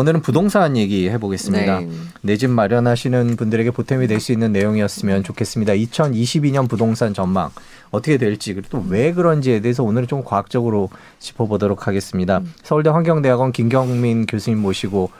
오늘은 부동산 얘기 해보겠습니다. 네. 내집 마련하시는 분들에게 보탬이 될 수 있는 내용이었으면 좋겠습니다. 2022년 부동산 전망 어떻게 될지 그리고 또 왜 그런지에 대해서 오늘은 좀 과학적으로 짚어보도록 하겠습니다. 서울대 환경대학원 김경민 교수님 모시고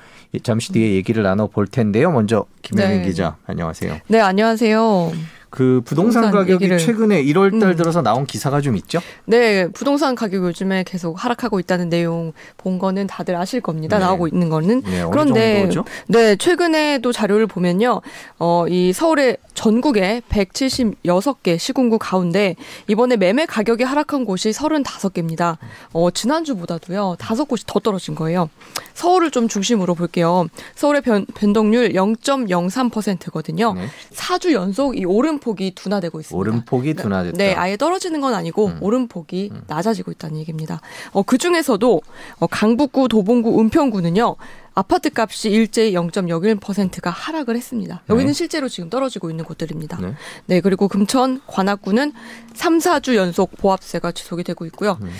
잠시 뒤에 얘기를 나눠 볼 텐데요. 먼저 김현민 네. 기자 안녕하세요. 네, 안녕하세요. 그 부동산, 부동산 가격이 얘기를- 최근에 1월 달 음. 들어서 나온 기사가 좀 있죠? 네, 부동산 가격 요즘에 계속 하락하고 있다는 내용 본 거는 다들 아실 겁니다. 네. 나오고 있는 거는. 네, 그런데? 네, 최근에도 자료를 보면요. 어, 이 서울의 전국에 176개 시군구 가운데 이번에 매매 가격이 하락한 곳이 35개입니다. 어, 지난주보다도요. 다섯 곳이 더 떨어진 거예요. 서울을 좀 중심으로 볼게요. 서울의 변, 변동률 0.03%거든요. 네. 4주 연속 이 오름 폭이 둔화되고 있습니다. 오름폭이 둔화됐다. 네, 아예 떨어지는 건 아니고 음. 오름폭이 낮아지고 있다는 얘기입니다. 어, 그 중에서도 어, 강북구, 도봉구, 은평구는요. 아파트 값이 일제히 0.01%가 하락을 했습니다. 여기는 네. 실제로 지금 떨어지고 있는 곳들입니다. 네. 네, 그리고 금천, 관악구는 3, 4주 연속 보합세가 지속이 되고 있고요. 음.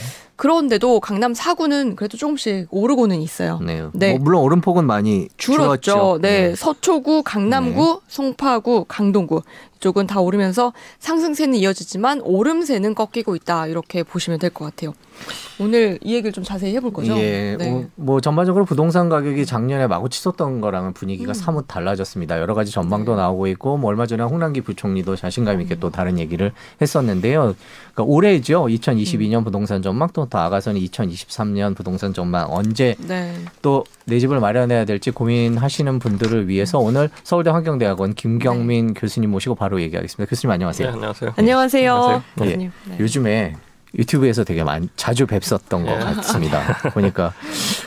그런데도 강남 4구는 그래도 조금씩 오르고는 있어요. 네. 네. 뭐 물론 오름폭은 많이 줄었죠. 줄었죠. 네. 서초구, 강남구, 송파구, 강동구 이쪽은 다 오르면서 상승세는 이어지지만 오름세는 꺾이고 있다. 이렇게 보시면 될 것 같아요. 오늘 이 얘기를 좀 자세히 해볼 거죠. 예, 네. 뭐, 뭐 전반적으로 부동산 가격이 작년에 마구 치솟던 거랑은 분위기가 음. 사뭇 달라졌습니다. 여러 가지 전망도 네. 나오고 있고, 뭐 얼마 전에 홍남기 부총리도 자신감 있게 또 다른 얘기를 했었는데요. 그러니까 올해죠, 2022년 음. 부동산 전망 또 나아가서는 2023년 부동산 전망 언제 네. 또내 집을 마련해야 될지 고민하시는 분들을 위해서 오늘 서울대 환경대학원 김경민 교수님 모시고 바로 얘기하겠습니다. 교수님 네, 안녕하세요. 안녕하세요. 안녕하세요. 안녕하세요. 교수님. 네. 요즘에 유튜브에서 되게 많이 자주 뵙었던 것 예. 같습니다. 보니까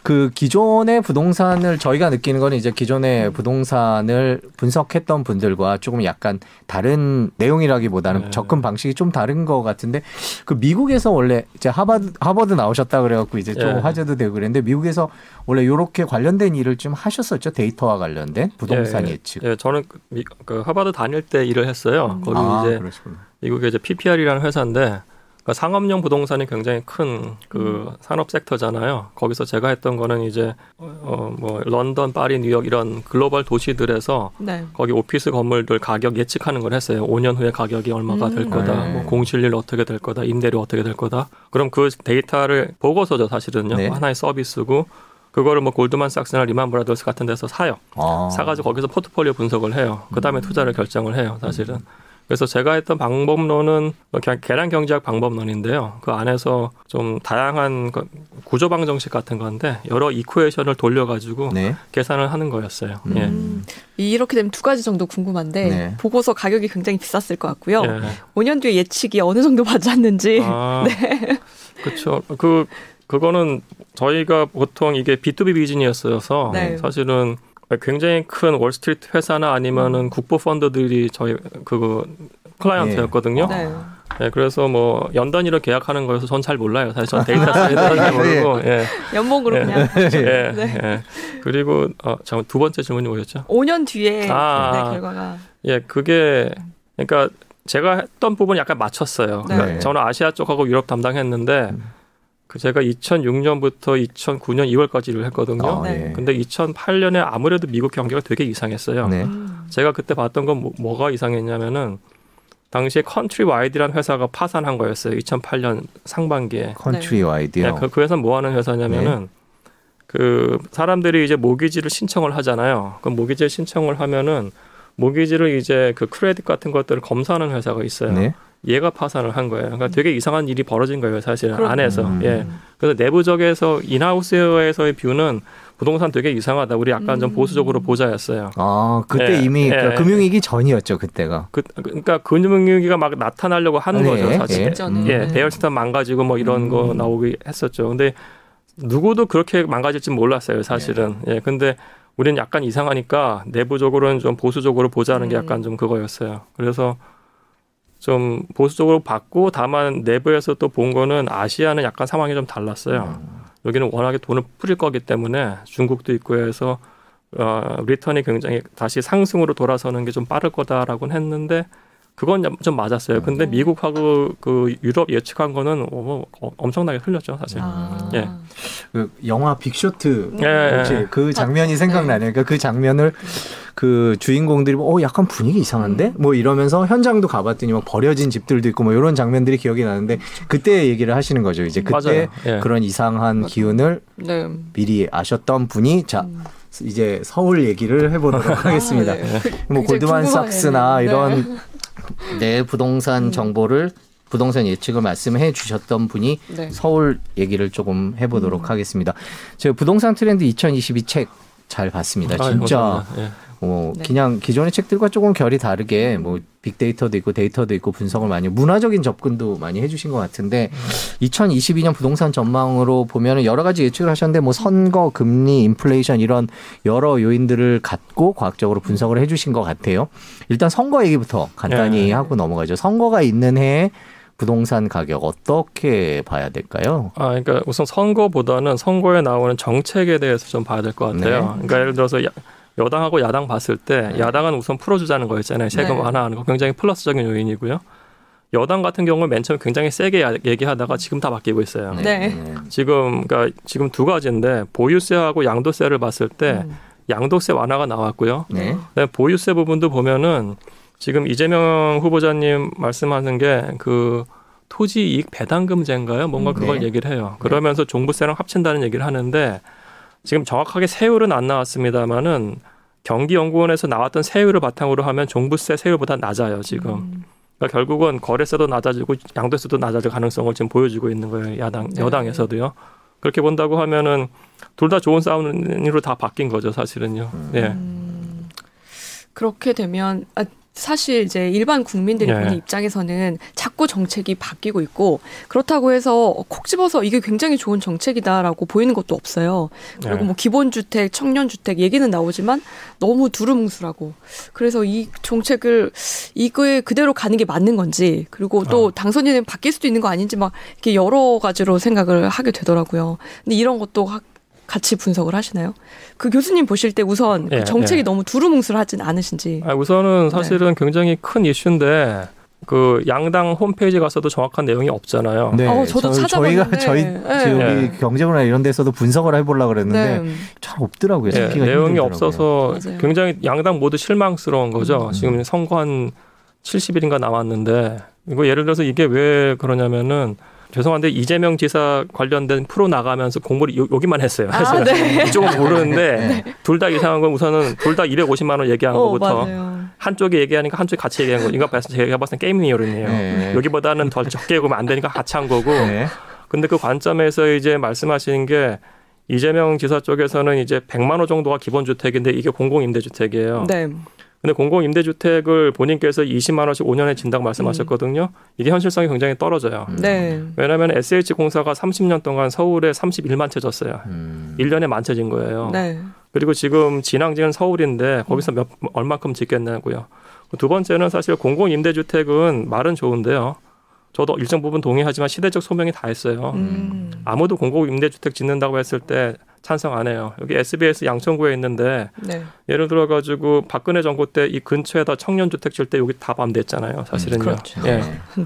그 기존의 부동산을 저희가 느끼는 거는 이제 기존의 부동산을 분석했던 분들과 조금 약간 다른 내용이라기보다는 네. 접근 방식이 좀 다른 것 같은데 그 미국에서 원래 이제 하버드 하버드 나오셨다 그래갖고 이제 좀 예. 화제도 되고 그랬는데 미국에서 원래 이렇게 관련된 일을 좀 하셨었죠 데이터와 관련된 부동산 예, 예측. 예, 저는 그, 미- 그 하버드 다닐 때 일을 했어요. 거기 아, 이제 그러시구나. 미국의 이제 PPR이라는 회사인데 그러니까 상업용 부동산이 굉장히 큰그 산업 섹터잖아요. 거기서 제가 했던 거는 이제 어 뭐 런던, 파리, 뉴욕 이런 글로벌 도시들에서 네. 거기 오피스 건물들 가격 예측하는 걸 했어요. 5년 후에 가격이 얼마가 될 음. 거다. 네. 뭐 공실률 어떻게 될 거다. 임대료 어떻게 될 거다. 그럼 그 데이터를 보고서죠, 사실은요. 네. 하나의 서비스고 그거를 뭐 골드만삭스나 리만 브라더스 같은 데서 사요. 아. 사가지고 거기서 포트폴리오 분석을 해요. 그 다음에 투자를 결정을 해요, 사실은. 그래서 제가 했던 방법론은 뭐 그냥 계량 경제학 방법론인데요. 그 안에서 좀 다양한 그 구조 방정식 같은 건데 여러 이쿠에이션을 돌려가지고 네. 계산을 하는 거였어요. 음. 예. 음, 이렇게 되면 두 가지 정도 궁금한데 네. 보고서 가격이 굉장히 비쌌을 것 같고요. 예. 5년 뒤에 예측이 어느 정도 맞았는지. 아, 그렇죠. 그 그거는 저희가 보통 이게 B2B 비즈니스여서 네. 사실은 굉장히 큰 월스트리트 회사나 아니면은 국부 펀드들이 저희 그 클라이언트였거든요. 네. 네, 그래서 뭐 연단위로 계약하는 거여서 전 잘 몰라요. 사실 전 데이터 사이드는 잘 모르고. 예. 연봉으로 예. 그냥 예. 네. 예. 그리고 어, 잠깐 두 번째 질문이 뭐였죠? 5년 뒤에 아. 네, 결과가 예, 그게 그러니까 제가 했던 부분 약간 맞췄어요. 네. 그러니까 저는 아시아 쪽하고 유럽 담당했는데 그 제가 2006년부터 2009년 2월까지 일을 했거든요. 아, 네. 예. 근데 2008년에 아무래도 미국 경기가 되게 이상했어요. 네. 음. 제가 그때 봤던 건 뭐, 가 이상했냐면은 당시에 컨트리 와이드라는 회사가 파산한 거였어요. 2008년 상반기에. 컨트리 와이드요. 네, 그, 그 회사는 뭐 하는 회사냐면은 그 사람들이 이제 모기지를 신청을 하잖아요. 그 모기지를 신청을 하면은 모기지를 이제 그 크레딧 같은 것들을 검사하는 회사가 있어요. 네. 얘가 파산을 한 거예요. 그러니까 되게 이상한 일이 벌어진 거예요, 사실 그렇- 안에서. 음. 예. 그래서 내부적에서 인하우스에서의 뷰는 부동산 되게 이상하다. 우리 약간 좀 음. 보수적으로 보자였어요. 아, 그때 예, 이미 예. 그 금융위기 전이었죠, 그때가. 그, 그러니까 근육위기가 막 나타나려고 하는 네, 거죠, 예. 사실. 직전에. 예, 네. 베어스탄 망가지고 뭐 이런 거 음. 나오기 했었죠. 근데 누구도 그렇게 망가질지 몰랐어요, 사실은. 예, 근데 우리는 약간 이상하니까 내부적으로는 좀 보수적으로 보자는 게 음. 약간 좀 그거였어요. 그래서 좀 보수적으로 봤고 다만 내부에서 또 본 거는 아시아는 약간 상황이 좀 달랐어요. 여기는 워낙에 돈을 뿌릴 거기 때문에 중국도 있고 해서 어, 리턴이 굉장히 다시 상승으로 돌아서는 게 좀 빠를 거다라고는 했는데 그건 좀 맞았어요. 근데 음. 미국하고 그 유럽 예측한 거는 어, 어, 엄청나게 틀렸죠, 사실. 아. 예. 그 영화 빅쇼트 예, 혹시 예. 그 장면이 생각나네요. 그러니까 그 장면을 그 주인공들이 어 약간 분위기 이상한데 뭐 이러면서 현장도 가봤더니 막 버려진 집들도 있고 뭐 이런 장면들이 기억이 나는데 그때 얘기를 하시는 거죠. 이제 그때. 예. 그런 이상한 기운을 네. 미리 아셨던 분이 자 음. 이제 서울 얘기를 해보도록 하겠습니다. 아, 네. 뭐 골드만삭스나 궁금하네요. 이런 내 부동산 정보를 부동산 예측을 말씀해 주셨던 분이 네. 서울 얘기를 조금 해보도록 하겠습니다. 제가 부동산 트렌드 2022 책 잘 봤습니다. 아유, 진짜 감사합니다. 예. 어, 네. 그냥 기존의 책들과 조금 결이 다르게 뭐 빅데이터도 있고 데이터도 있고 분석을 많이 문화적인 접근도 많이 해주신 것 같은데 2022년 부동산 전망으로 보면은 여러 가지 예측을 하셨는데 뭐 선거, 금리, 인플레이션 이런 여러 요인들을 갖고 과학적으로 분석을 해주신 것 같아요. 일단 선거 얘기부터 간단히 네. 하고 넘어가죠. 선거가 있는 해에 부동산 가격 어떻게 봐야 될까요? 아, 그러니까 우선 선거보다는 선거에 나오는 정책에 대해서 좀 봐야 될 것 같아요. 네. 그러니까 예를 들어서 야, 여당하고 야당 봤을 때 네. 야당은 우선 풀어주자는 거였잖아요. 세금 네. 완화하는 거 굉장히 플러스적인 요인이고요. 여당 같은 경우는 맨 처음에 굉장히 세게 야- 얘기하다가 지금 다 바뀌고 있어요. 네. 지금 그러니까 지금 두 가지인데 보유세하고 양도세를 봤을 때 음. 양도세 완화가 나왔고요. 네. 그다음에 보유세 부분도 보면은 지금 이재명 후보자님 말씀하는 게그 토지 이익 배당금제인가요? 뭔가 음, 그걸 네. 얘기를 해요. 그러면서 종부세랑 합친다는 얘기를 하는데 지금 정확하게 세율은 안 나왔습니다만은 경기연구원에서 나왔던 세율을 바탕으로 하면 종부세 세율보다 낮아요 지금. 음. 그러니까 결국은 거래세도 낮아지고 양도세도 낮아질 가능성을 지금 보여주고 있는 거예요 야당 네. 여당에서도요. 그렇게 본다고 하면은 둘 다 좋은 싸움으로 다 바뀐 거죠 사실은요. 예. 음, 그렇게 되면 아, 사실 이제 일반 국민들이 네. 보는 입장에서는 자꾸 정책이 바뀌고 있고 그렇다고 해서 콕 집어서 이게 굉장히 좋은 정책이다라고 보이는 것도 없어요. 그리고 네. 뭐 기본주택, 청년주택 얘기는 나오지만 너무 두루뭉술하고 그래서 이 정책을 이거에 그대로 가는 게 맞는 건지 그리고 또 어. 당선인은 바뀔 수도 있는 거 아닌지 막 이렇게 여러 가지로 생각을 하게 되더라고요. 근데 이런 것도 하- 같이 분석을 하시나요? 그 교수님 보실 때 우선 그 예, 정책이 예. 너무 두루뭉술하진 않으신지. 아, 우선은 사실은 굉장히 큰 이슈인데 그 양당 홈페이지 가서도 정확한 내용이 없잖아요. 네, 어, 저도 저, 저희가 찾아봤는데. 저희 네. 네. 여기 경제부나 이런 데서도 분석을 해보려고 그랬는데 네. 잘 없더라고요. 예, 찾기가 내용이 힘들더라고요. 없어서 맞아요. 굉장히 양당 모두 실망스러운 거죠. 음. 지금 선거 한 70일인가 남았는데 이거 예를 들어서 이게 왜 그러냐면은 죄송한데 이재명 지사 관련된 프로 나가면서 공부를 요- 여기만 했어요. 아, 네. 이쪽은 모르는데 둘 다 이상한 건 우선은 둘 다 250만 원 얘기한 어, 거부터 맞아요. 한쪽이 얘기하니까 한쪽이 같이 얘기한 거. 이거 봤을 때 제가 봤을 때 게임 이론이에요. 네. 여기보다는 더 적게 보면 안 되니까 같이 한 거고. 네. 근데 그 관점에서 이제 말씀하시는 게 이재명 지사 쪽에서는 이제 100만 호 정도가 기본 주택인데 이게 공공 임대 주택이에요. 네. 근데 공공 임대 주택을 본인께서 20만 원씩 5년에 진다고 말씀하셨거든요. 이게 현실성이 굉장히 떨어져요. 네. 왜냐하면 SH 공사가 30년 동안 서울에 31만 채 졌어요. 음. 1년에 만 채진 거예요. 네. 그리고 지금 진앙지는 서울인데 거기서 몇 얼마큼 짓겠냐고요. 두 번째는 사실 공공 임대주택은 말은 좋은데요. 저도 일정 부분 동의하지만 시대적 소명이 다 했어요. 음. 아무도 공공 임대주택 짓는다고 했을 때 찬성 안 해요. 여기 SBS 양천구에 있는데 네. 예를 들어 가지고 박근혜 정부 때 이 근처에다 청년 주택 질때 여기 다 반대했잖아요. 사실은요. 그렇죠. 예. 네.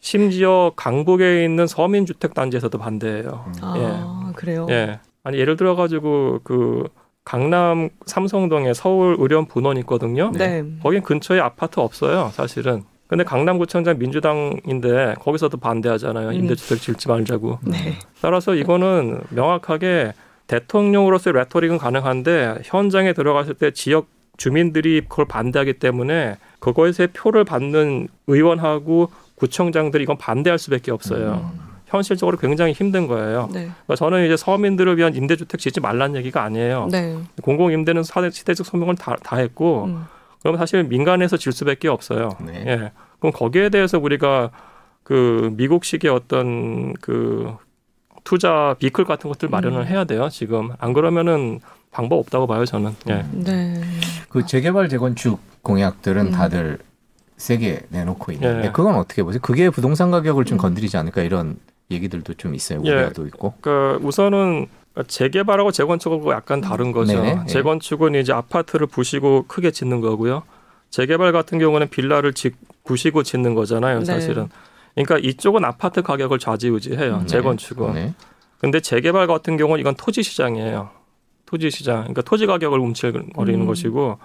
심지어 강북에 있는 서민 주택 단지에서도 반대해요. 아, 그래요? 예. 아니 예를 들어 가지고 그 강남 삼성동에 서울 의료원 분원 있거든요. 네. 거긴 근처에 아파트 없어요, 사실은. 근데 강남구청장 민주당인데 거기서도 반대하잖아요. 음. 임대주택 짓지 말자고. 네. 따라서 이거는 명확하게 대통령으로서의 레토릭은 가능한데 현장에 들어갔을 때 지역 주민들이 그걸 반대하기 때문에 그거에서 표를 받는 의원하고 구청장들이 이건 반대할 수밖에 없어요. 현실적으로 굉장히 힘든 거예요. 네. 그러니까 저는 이제 서민들을 위한 임대주택 짓지 말라는 얘기가 아니에요. 네. 공공 임대는 사대- 시대적 소명을 다, 다 했고, 음. 그럼 사실 민간에서 질 수밖에 없어요. 네. 예. 그럼 거기에 대해서 우리가 그 미국식의 어떤 그 투자 비클 같은 것들 마련을 음. 해야 돼요. 지금 안 그러면은 방법 없다고 봐요. 저는. 예. 네. 그 재개발 재건축 공약들은 음. 다들 세게 내놓고 있는데 예. 그건 어떻게 보세요? 그게 부동산 가격을 좀 음. 건드리지 않을까 이런 얘기들도 좀 있어요. 예. 우려도 있고. 그 우선은 재개발하고 재건축하고 약간 다른 거죠. 네네. 예. 재건축은 이제 아파트를 부시고 크게 짓는 거고요. 재개발 같은 경우는 빌라를 짓, 구시고 짓는 거잖아요, 네. 사실은. 그러니까 이쪽은 아파트 가격을 좌지우지해요, 네. 재건축은. 네. 근데 재개발 같은 경우는 이건 토지 시장이에요. 토지 시장. 그러니까 토지 가격을 움찔거리는 음. 것이고.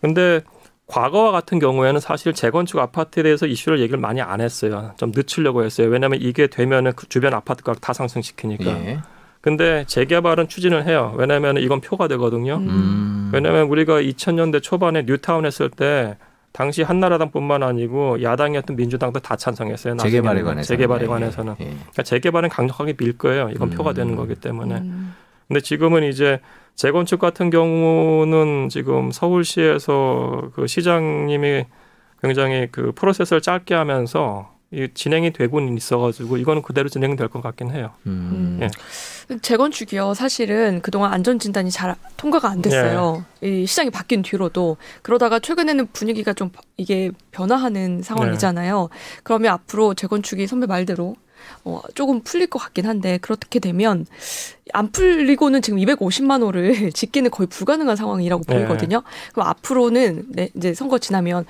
근데 과거와 같은 경우에는 사실 재건축 아파트에 대해서 이슈를 얘기를 많이 안 했어요. 좀 늦추려고 했어요. 왜냐하면 이게 되면은 그 주변 아파트 가격 다 상승시키니까. 예. 근데 재개발은 추진을 해요. 왜냐하면 이건 표가 되거든요. 음. 음. 왜냐하면 우리가 2000년대 초반에 뉴타운 했을 때 당시 한나라당뿐만 아니고 야당이었던 민주당도 다 찬성했어요. 나중에는. 재개발에 관해서 재개발에 관해서는. 예. 그러니까 재개발은 강력하게 밀 거예요. 이건 음. 표가 되는 거기 때문에. 음. 근데 지금은 이제 재건축 같은 경우는 지금 서울시에서 그 시장님이 굉장히 그 프로세스를 짧게 하면서 이 진행이 되고는 있어가지고 이거는 그대로 진행될 것 같긴 해요. 음. 예. 재건축이요. 사실은 그동안 안전 진단이 잘 통과가 안 됐어요. 네. 이 시장이 바뀐 뒤로도 그러다가 최근에는 분위기가 좀 바- 이게 변화하는 상황이잖아요. 네. 그러면 앞으로 재건축이 선배 말대로 어, 조금 풀릴 것 같긴 한데 그렇게 되면 안 풀리고는 지금 250만 호를 짓기는 거의 불가능한 상황이라고 네. 보이거든요. 그럼 앞으로는 네, 이제 선거 지나면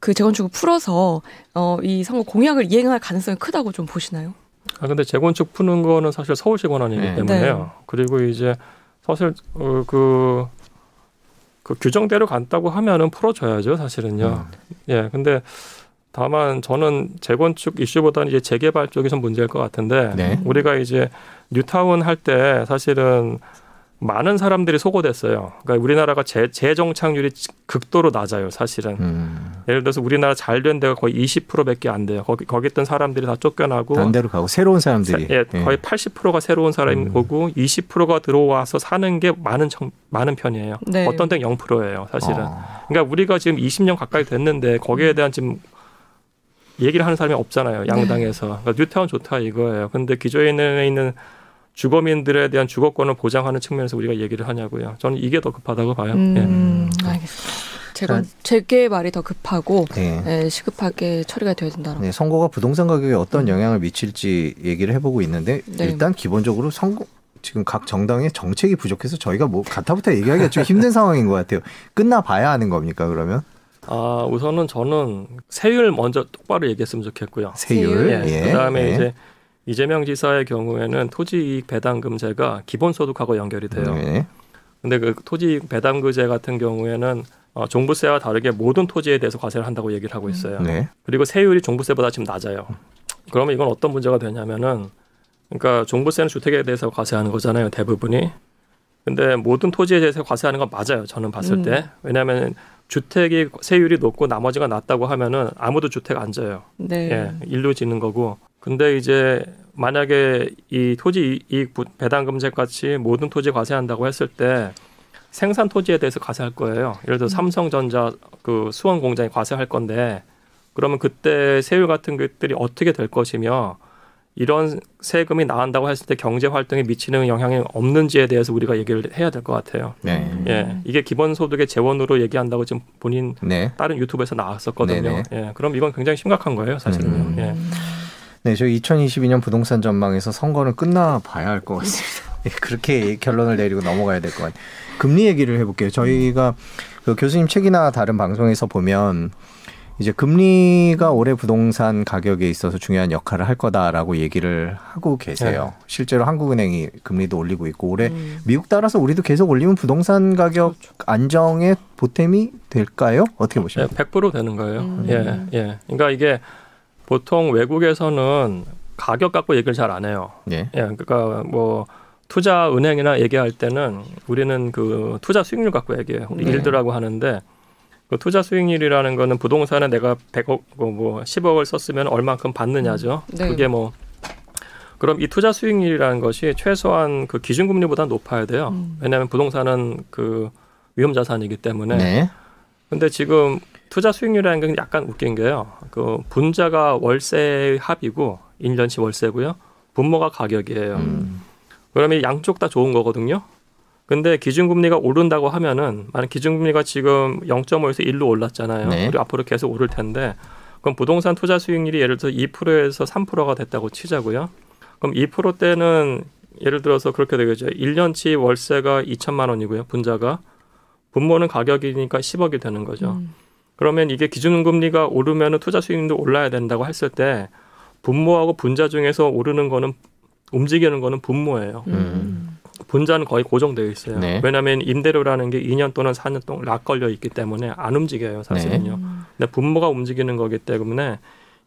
그 재건축을 풀어서 어, 이 선거 공약을 이행할 가능성이 크다고 좀 보시나요? 아 근데 재건축 푸는 거는 사실 서울시 권한이기 네. 때문에요. 그리고 이제 사실 어, 그, 그 규정대로 간다고 하면은 풀어줘야죠, 사실은요. 음. 예, 근데 다만 저는 재건축 이슈보다는 이제 재개발 쪽이 좀 문제일 것 같은데 네. 우리가 이제 뉴타운 할 때 사실은 많은 사람들이 소고됐어요. 그러니까 우리나라가 재, 재정착률이 극도로 낮아요, 사실은. 음. 예를 들어서 우리나라 잘 된 데가 거의 20%밖에 안 돼요. 거기 거기 있던 사람들이 다 쫓겨나고 딴 데로 가고 새로운 사람들이 예, 거의 80%가 새로운 사람이 음. 오고 20%가 들어와서 사는 게 많은 청, 많은 편이에요. 네. 어떤 데는 0%예요, 사실은. 어. 그러니까 우리가 지금 20년 가까이 됐는데 거기에 대한 지금 얘기를 하는 사람이 없잖아요. 양당에서. 그러니까 뉴타운 좋다 이거예요. 근데 기존에 있는 주거민들에 대한 주거권을 보장하는 측면에서 우리가 얘기를 하냐고요. 저는 이게 더 급하다고 봐요. 예. 음, 알겠습니다. 재건 재개발이 더 급하고 네. 예, 시급하게 처리가 돼야 된다는. 네, 선거가 부동산 가격에 어떤 영향을 미칠지 얘기를 해보고 있는데 네. 일단 기본적으로 선거 지금 각 정당의 정책이 부족해서 저희가 뭐 가타부터 얘기하기가 좀 힘든 상황인 것 같아요. 끝나 봐야 하는 겁니까 그러면 아, 우선은 저는 세율 먼저 똑바로 얘기했으면 좋겠고요. 세율, 예. 예, 그다음에 예. 이제 이재명 지사의 경우에는 토지이익 배당금제가 기본소득하고 연결이 돼요. 네. 근데 그 토지이익 배당금제 같은 경우에는 어, 종부세와 다르게 모든 토지에 대해서 과세를 한다고 얘기를 하고 있어요. 네. 그리고 세율이 종부세보다 지금 낮아요. 그러면 이건 어떤 문제가 되냐면은 그러니까 종부세는 주택에 대해서 과세하는 거잖아요, 대부분이. 근데 모든 토지에 대해서 과세하는 건 맞아요. 저는 봤을 음. 때. 왜냐하면 주택이 세율이 높고 나머지가 낮다고 하면은 아무도 주택 안 져요. 네. 예, 일로 짓는 거고. 근데 이제 만약에 이 토지 이익 부- 배당금제 같이 모든 토지 과세한다고 했을 때 생산 토지에 대해서 과세할 거예요. 예를 들어 삼성전자 그 수원 공장이 과세할 건데 그러면 그때 세율 같은 것들이 어떻게 될 것이며 이런 세금이 나온다고 했을 때 경제 활동에 미치는 영향이 없는지에 대해서 우리가 얘기를 해야 될 것 같아요. 네. 예, 이게 기본소득의 재원으로 얘기한다고 지금 본인 네. 다른 유튜브에서 나왔었거든요. 네네. 예, 그럼 이건 굉장히 심각한 거예요, 사실은. 음. 예. 네, 저희 2022년 부동산 전망에서 선거는 끝나 봐야 할 것 같습니다. 예, 그렇게 결론을 내리고 넘어가야 될 것 같아요. 금리 얘기를 해볼게요. 저희가 그 교수님 책이나 다른 방송에서 보면 이제 금리가 올해 부동산 가격에 있어서 중요한 역할을 할 거다라고 얘기를 하고 계세요. 실제로 한국은행이 금리도 올리고 있고 올해 음. 미국 따라서 우리도 계속 올리면 부동산 가격 그렇죠. 안정의 보탬이 될까요? 어떻게 예, 보십니까? 100% 되는 거예요. 음. 예, 예. 그러니까 이게 보통 외국에서는 가격 갖고 얘기를 잘 안 해요. 예. 예, 그러니까 뭐 투자 은행이나 얘기할 때는 우리는 그 투자 수익률 갖고 얘기해요. 우리 네. 일드라고 하는데 그 투자 수익률이라는 거는 부동산에 내가 100억 뭐, 뭐 10억을 썼으면 얼만큼 받느냐죠. 네. 그게 뭐 그럼 이 투자 수익률이라는 것이 최소한 그 기준금리보다 높아야 돼요. 음. 왜냐하면 부동산은 그 위험 자산이기 때문에. 네. 근데 지금 투자 수익률이라는 건 약간 웃긴 게요. 그 분자가 월세 합이고 1년치 월세고요. 분모가 가격이에요. 음. 그러면 양쪽 다 좋은 거거든요. 근데 기준금리가 오른다고 하면은 만약 기준금리가 지금 0.5에서 1로 올랐잖아요. 네. 그리고 앞으로 계속 오를 텐데 그럼 부동산 투자 수익률이 예를 들어 2%에서 3%가 됐다고 치자고요. 그럼 2%대는 예를 들어서 그렇게 되겠죠. 1년치 월세가 2천만 원이고요. 분자가 분모는 가격이니까 10억이 되는 거죠. 음. 그러면 이게 기준금리가 오르면 투자 수익률도 올라야 된다고 했을 때 분모하고 분자 중에서 오르는 거는 움직이는 거는 분모예요. 음. 분자는 거의 고정되어 있어요. 네. 왜냐하면 임대료라는 게 2년 또는 4년 동안 락 걸려 있기 때문에 안 움직여요, 사실은요. 음. 근데 분모가 움직이는 거기 때문에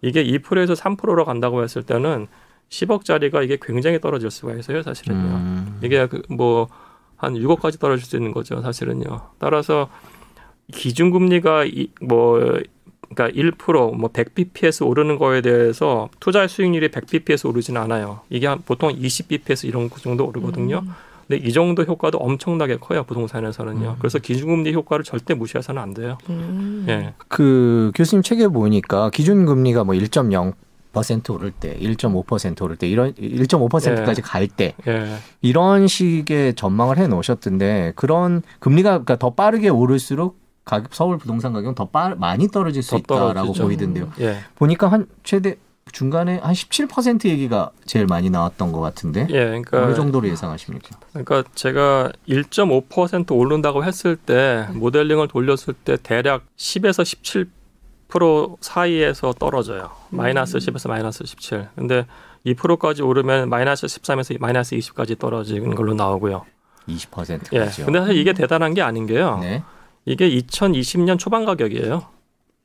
이게 2%에서 3%로 간다고 했을 때는 10억짜리가 이게 굉장히 떨어질 수가 있어요, 사실은요. 음. 이게 그뭐한 6억까지 떨어질 수 있는 거죠, 사실은요. 따라서 기준금리가 이, 뭐 그러니까 1%뭐 100bps 오르는 거에 대해서 투자 수익률이 100bps 오르진 않아요. 이게 한 보통 20bps 이런 그 정도 오르거든요. 음. 근데 이 정도 효과도 엄청나게 커요, 부동산에서는요. 음. 그래서 기준금리 효과를 절대 무시해서는 안 돼요. 음. 예. 그 교수님 책에 보니까 기준 금리가 뭐 1.0% 오를 때, 1.5% 오를 때 이런 1.5%까지 갈때 예. 이런 식의 전망을 해 놓으셨던데 그런 금리가 그러니까 더 빠르게 오를수록 가격 서울 부동산 가격은 더 빠, 많이 떨어질 수더 있다라고 떨어지죠. 보이던데요. 예. 보니까 한 최대 중간에 한 17% 얘기가 제일 많이 나왔던 것 같은데 예. 그러니까 어느 정도로 예상하십니까? 그러니까 제가 1.5% 오른다고 했을 때 모델링을 돌렸을 때 대략 10에서 17% 사이에서 떨어져요. 마이너스 10에서 마이너스 17. 근데 2%까지 오르면 마이너스 13에서 마이너스 20까지 떨어지는 걸로 나오고요. 20%까지요. 예. 근데 사실 이게 대단한 게 아닌 게요. 네. 이게 2020년 초반 가격이에요.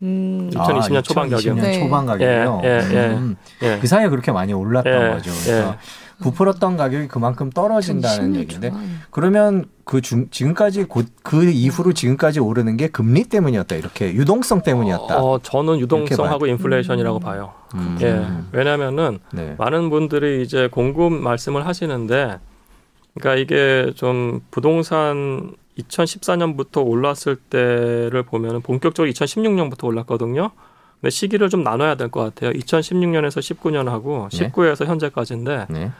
음. 2020년 초반 가격. 2020년 네. 초반 가격이요. 예, 예, 예. 음, 예. 그 사이에 그렇게 많이 올랐던 예, 거죠. 그러니까 부풀었던 가격이 그만큼 떨어진다는 20년 얘기인데. 그러면 그 중, 지금까지 곧 그 이후로 지금까지 오르는 게 금리 때문이었다 이렇게 유동성 때문이었다. 어, 저는 유동성하고. 인플레이션이라고 음. 봐요. 음. 예. 왜냐면은 네. 많은 분들이 이제 공급 말씀을 하시는데, 그러니까 이게 좀 부동산 2014년부터 올랐을 때를 보면은 본격적으로 2016년부터 올랐거든요. 근데 시기를 좀 나눠야 될 것 같아요. 2016년에서 19년하고 네. 19에서 현재까지인데, 네.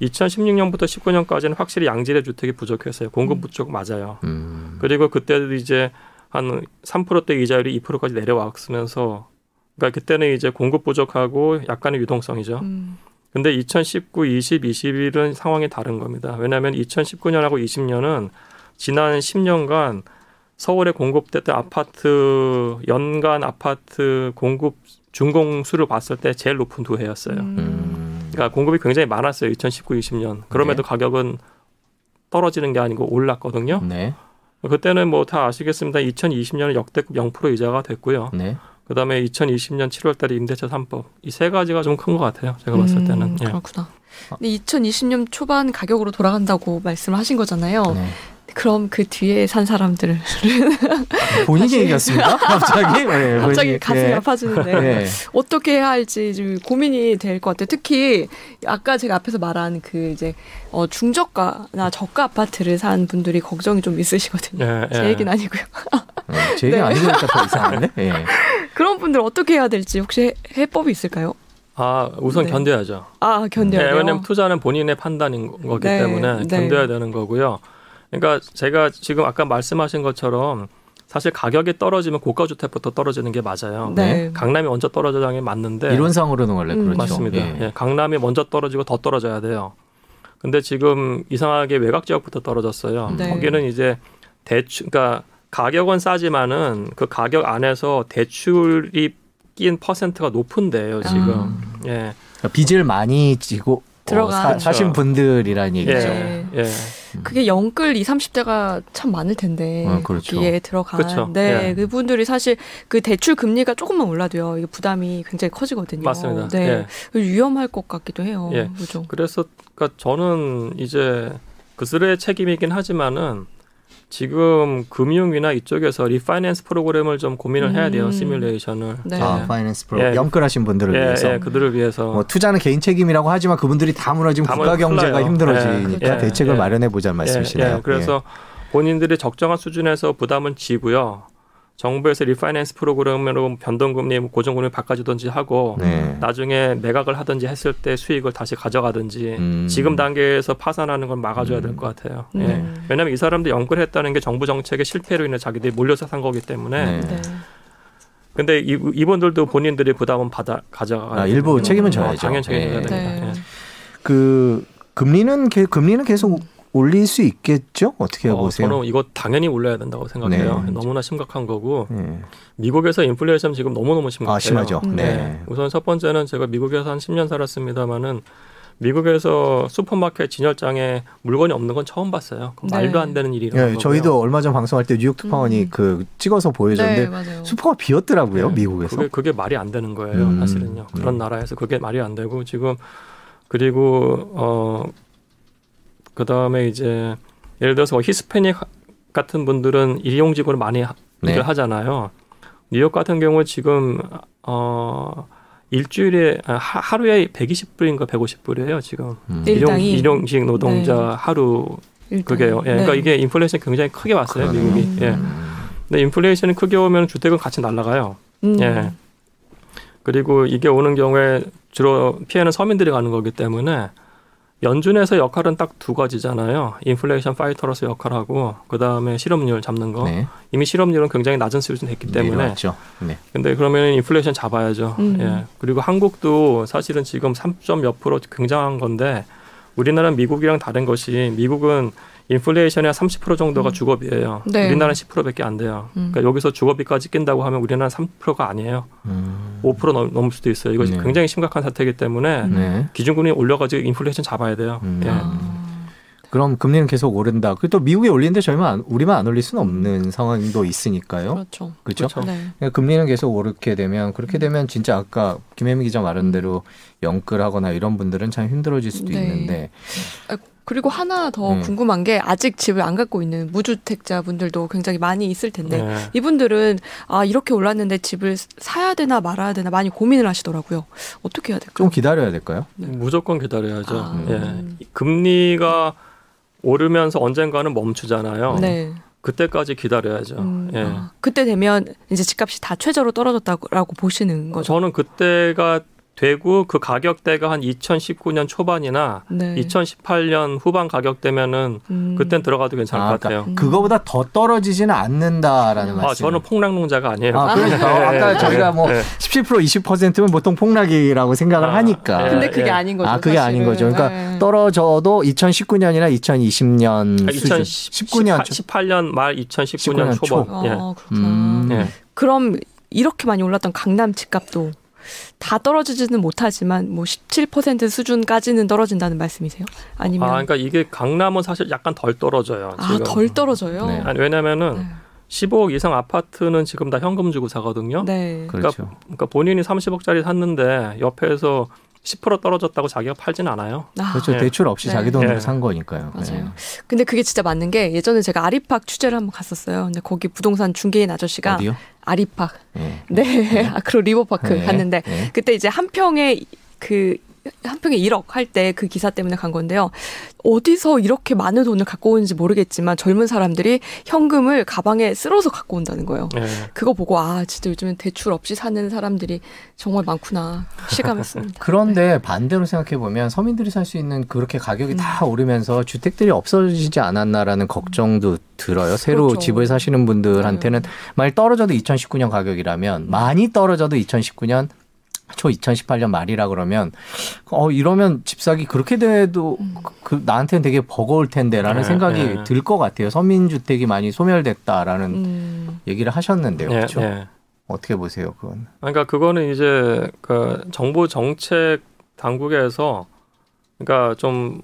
2016년부터 19년까지는 확실히 양질의 주택이 부족했어요. 공급 부족 맞아요. 음. 그리고 그때도 이제 한 3%대 이자율이 2%까지 내려왔으면서 그러니까 그때는 이제 공급 부족하고 약간의 유동성이죠. 음. 근데 2019, 20, 21은 상황이 다른 겁니다. 왜냐하면 2019년하고 20년은 지난 10년간 서울에 공급됐던 아파트 연간 아파트 공급 준공수를 봤을 때 제일 높은 두 해였어요. 음. 그러니까 공급이 굉장히 많았어요. 2019, 20년. 그럼에도 네. 가격은 떨어지는 게 아니고 올랐거든요. 네. 그때는 뭐 다 아시겠습니다. 2020년은 역대급 0% 이자가 됐고요. 네. 그다음에 그다음에 2020년 7월달에 임대차 3법 이 세 가지가 좀 큰 것 같아요. 제가 봤을 때는. 음, 예. 그렇구나. 근데 2020년 초반 가격으로 돌아간다고 말씀을 하신 거잖아요. 네. 그럼 그 뒤에 산 사람들 본인 다시- 얘기였습니다. 갑자기. 네, 갑자기 본인- 가슴이 네. 아파지는데 네. 어떻게 해야 할지 좀 고민이 될 것 같아요. 특히 아까 제가 앞에서 말한 그 이제 어, 중저가나 저가 아파트를 산 분들이 걱정이 좀 있으시거든요. 예, 제 예. 얘기는 아니고요. 어, 제 얘기 네. 아니니까 더 이상한데. 예. 그런 분들 어떻게 해야 될지 혹시 해- 해법이 있을까요? 아 우선 네. 견뎌야죠. 아 견뎌야 예, 돼요. 왜냐하면 투자는 본인의 판단인 거- 거기 네, 때문에 네. 견뎌야 되는 거고요. 그러니까 제가 지금 아까 말씀하신 것처럼 사실 가격이 떨어지면 고가 주택부터 떨어지는 게 맞아요. 네. 강남이 먼저 떨어져야 게 맞는데 이론상으로는 원래 음. 그렇죠. 맞습니다. 예. 예, 강남이 먼저 떨어지고 더 떨어져야 돼요. 근데 지금 이상하게 외곽 지역부터 떨어졌어요. 네. 거기는 이제 대출, 그러니까 가격은 싸지만은 그 가격 안에서 대출이 낀 퍼센트가 높은데요. 지금 아. 예, 그러니까 빚을 많이 지고 들어간. 어, 사, 신 분들이라는 예, 얘기죠. 네. 예. 그게 영끌 20, 30대가 참 많을 텐데 어, 그렇죠. 거기에 들어간 그렇죠. 네 예. 그분들이 사실 그 대출 금리가 조금만 올라도요 이게 부담이 굉장히 커지거든요. 맞습니다. 네 예. 위험할 것 같기도 해요. 예. 그죠? 그래서 그러니까 저는 이제 그들의 책임이긴 하지만은 지금 금융이나 이쪽에서 리파이낸스 프로그램을 좀 고민을 해야 돼요. 음. 시뮬레이션을. 네. 아, 예. 파이낸스 프로 예. 영끌하신 분들을 예, 위해서 예, 그들을 위해서 뭐 투자는 개인 책임이라고 하지만 그분들이 다 무너지면 다 국가 경제가 흘러요. 힘들어지니까 예, 대책을 예. 마련해 보자는 말씀이시네요. 예, 예. 그래서 본인들이 적정한 수준에서 부담은 지고요. 정부에서 리파이낸스 프로그램으로 변동금리, 뭐 고정금리 바꿔주든지 하고 예. 네. 나중에 매각을 하든지 했을 때 수익을 다시 가져가든지 음. 지금 단계에서 파산하는 걸 막아줘야 될 것 같아요. 예. 음. 왜냐하면 이 사람들 연끌 했다는 게 정부 정책의 실패로 인해 자기들이 몰려서 산 거기 때문에. 네. 네. 근데 이, 이분들도 본인들이 부담은 받아 가져가. 아, 일부 책임은 져야죠. 당연 책임져야 예. 됩니다. 네. 예. 그 금리는 개- 금리는 계속 올릴 수 있겠죠? 어떻게 어, 보세요? 저는 이거 당연히 올려야 된다고 생각해요. 네. 너무나 심각한 거고 네. 미국에서 인플레이션 지금 너무너무 심각해요. 아 심하죠. 음. 네. 우선 첫 번째는 제가 미국에서 한 10년 살았습니다마는 미국에서 슈퍼마켓 진열장에 물건이 없는 건 처음 봤어요. 네. 말도 안 되는 일이라는 예, 거고요. 저희도 얼마 전 방송할 때 뉴욕 특파원이 음. 그 찍어서 보여줬는데 네. 슈퍼가 비었더라고요 네. 미국에서. 그게, 그게 말이 안 되는 거예요. 음. 사실은요. 그런 음. 나라에서 그게 말이 안 되고 지금 그리고 어 그 다음에 이제 예를 들어서 히스패닉 같은 분들은 일용직으로 많이 하- 네. 일을 하잖아요. 뉴욕 같은 경우 지금 어 일주일에 아, 하, 하루에 120불인가 150불이에요 지금 음. 일- 일용? 일용직 노동자 네. 하루 일단. 그게요. 예, 그러니까 네. 이게 인플레이션 굉장히 크게 왔어요 그러네요. 미국이. 예. 음. 근데 인플레이션이 크게 오면 주택은 같이 날아가요. 음. 예. 그리고 이게 오는 경우에 주로 피해는 서민들이 가는 거기 때문에 연준에서 역할은 딱 두 가지잖아요. 인플레이션 파이터로서 역할하고 그 다음에 실업률 잡는 거. 네. 이미 실업률은 굉장히 낮은 수준 됐기 때문에. 내려왔죠. 네. 근데 그러면 인플레이션 잡아야죠. 음. 예. 그리고 한국도 사실은 지금 3점 몇 프로 굉장한 건데 우리나라는 미국이랑 다른 것이 미국은 인플레이션의 30% 정도가 음. 주거비예요. 네. 우리나라는 10%밖에 안 돼요. 음. 그러니까 여기서 주거비까지 낀다고 하면 우리나라는 3%가 아니에요. 음. 5% 넘, 넘을 수도 있어요. 이것이 네. 굉장히 심각한 사태이기 때문에 네. 기준금리 올려가지고 인플레이션 잡아야 돼요. 음. 예. 아. 그럼 금리는 계속 오른다. 그리고 또 미국이 올리는데 저희만 안, 우리만 안 올릴 수는 없는 상황도 있으니까요. 그렇죠. 그렇죠? 그렇죠. 네. 그러니까 금리는 계속 오르게 되면 그렇게 되면 진짜 아까 김혜미 기자 말한 대로 영끌하거나 이런 분들은 참 힘들어질 수도 네. 있는데 그리고 하나 더 음. 궁금한 게 아직 집을 안 갖고 있는 무주택자 분들도 굉장히 많이 있을 텐데 네. 이분들은 아 이렇게 올랐는데 집을 사야 되나 말아야 되나 많이 고민을 하시더라고요. 어떻게 해야 될까요? 좀 기다려야 될까요? 네. 무조건 기다려야죠. 아. 예. 금리가 오르면서 언젠가는 멈추잖아요. 네. 그때까지 기다려야죠. 음, 예. 아, 그때 되면 이제 집값이 다 최저로 떨어졌다고 보시는 거죠. 저는 그때가 되고 그 가격대가 한 2019년 초반이나 네. 2018년 후반 가격대면은 음. 그땐 들어가도 괜찮을 아, 것 같아요. 음. 그거보다 더 떨어지지는 않는다라는 음. 말씀. 아, 저는 폭락농자가 아니에요. 아, 그러니까 예, 아까 예, 저희가 뭐 예. 17% 20%면 보통 폭락이라고 생각을 아, 하니까. 예. 근데 그게 아닌 거죠. 아, 그게 아닌 거죠. 사실은. 그러니까 네. 떨어져도 2019년이나 2020년 아, 수준. 2019년 19년 초. 18년 말 2019년 19년 초반. 아, 예. 그렇구나. 음. 예. 그럼 이렇게 많이 올랐던 강남 집값도 다 떨어지지는 못하지만 뭐 17% 수준까지는 떨어진다는 말씀이세요? 아니면 아, 그러니까 이게 강남은 사실 약간 덜 떨어져요. 아, 지금. 덜 떨어져요. 네. 아니, 왜냐면은 네. 15억 이상 아파트는 지금 다 현금 주고 사거든요. 네. 그렇죠. 그러니까 본인이 30억짜리 샀는데 옆에서 10% 떨어졌다고 자기가 팔진 않아요. 아, 그렇죠. 예. 대출 없이 네. 자기 돈으로 예. 산 거니까요. 맞아요. 네. 근데 그게 진짜 맞는 게 예전에 제가 아리팍 취재를 한번 갔었어요. 근데 거기 부동산 중개인 아저씨가 어디요? 아리팍, 예. 네, 아크로 리버파크 네. 갔는데 네. 그때 이제 한 평에 그 한 평에 1억 할 때 그 기사 때문에 간 건데요. 어디서 이렇게 많은 돈을 갖고 오는지 모르겠지만 젊은 사람들이 현금을 가방에 쓸어서 갖고 온다는 거예요. 예. 그거 보고 아 진짜 요즘은 대출 없이 사는 사람들이 정말 많구나 실감했습니다. 그런데 반대로 생각해 보면 서민들이 살 수 있는 그렇게 가격이 음. 다 오르면서 주택들이 없어지지 않았나라는 걱정도 들어요. 새로 그렇죠. 집을 사시는 분들한테는 네. 만약 떨어져도 2019년 가격이라면 많이 떨어져도 2019년 초 2018년 말이라 그러면 어 이러면 집 사기 그렇게 돼도 음. 그 나한테는 되게 버거울 텐데라는 네, 생각이 네. 들것 같아요. 서민 주택이 많이 소멸됐다라는 음, 얘기를 하셨는데요. 예, 그렇죠? 예. 어떻게 보세요, 그건? 그러니까 그거는 이제 그 정부 정책 당국에서 그러니까 좀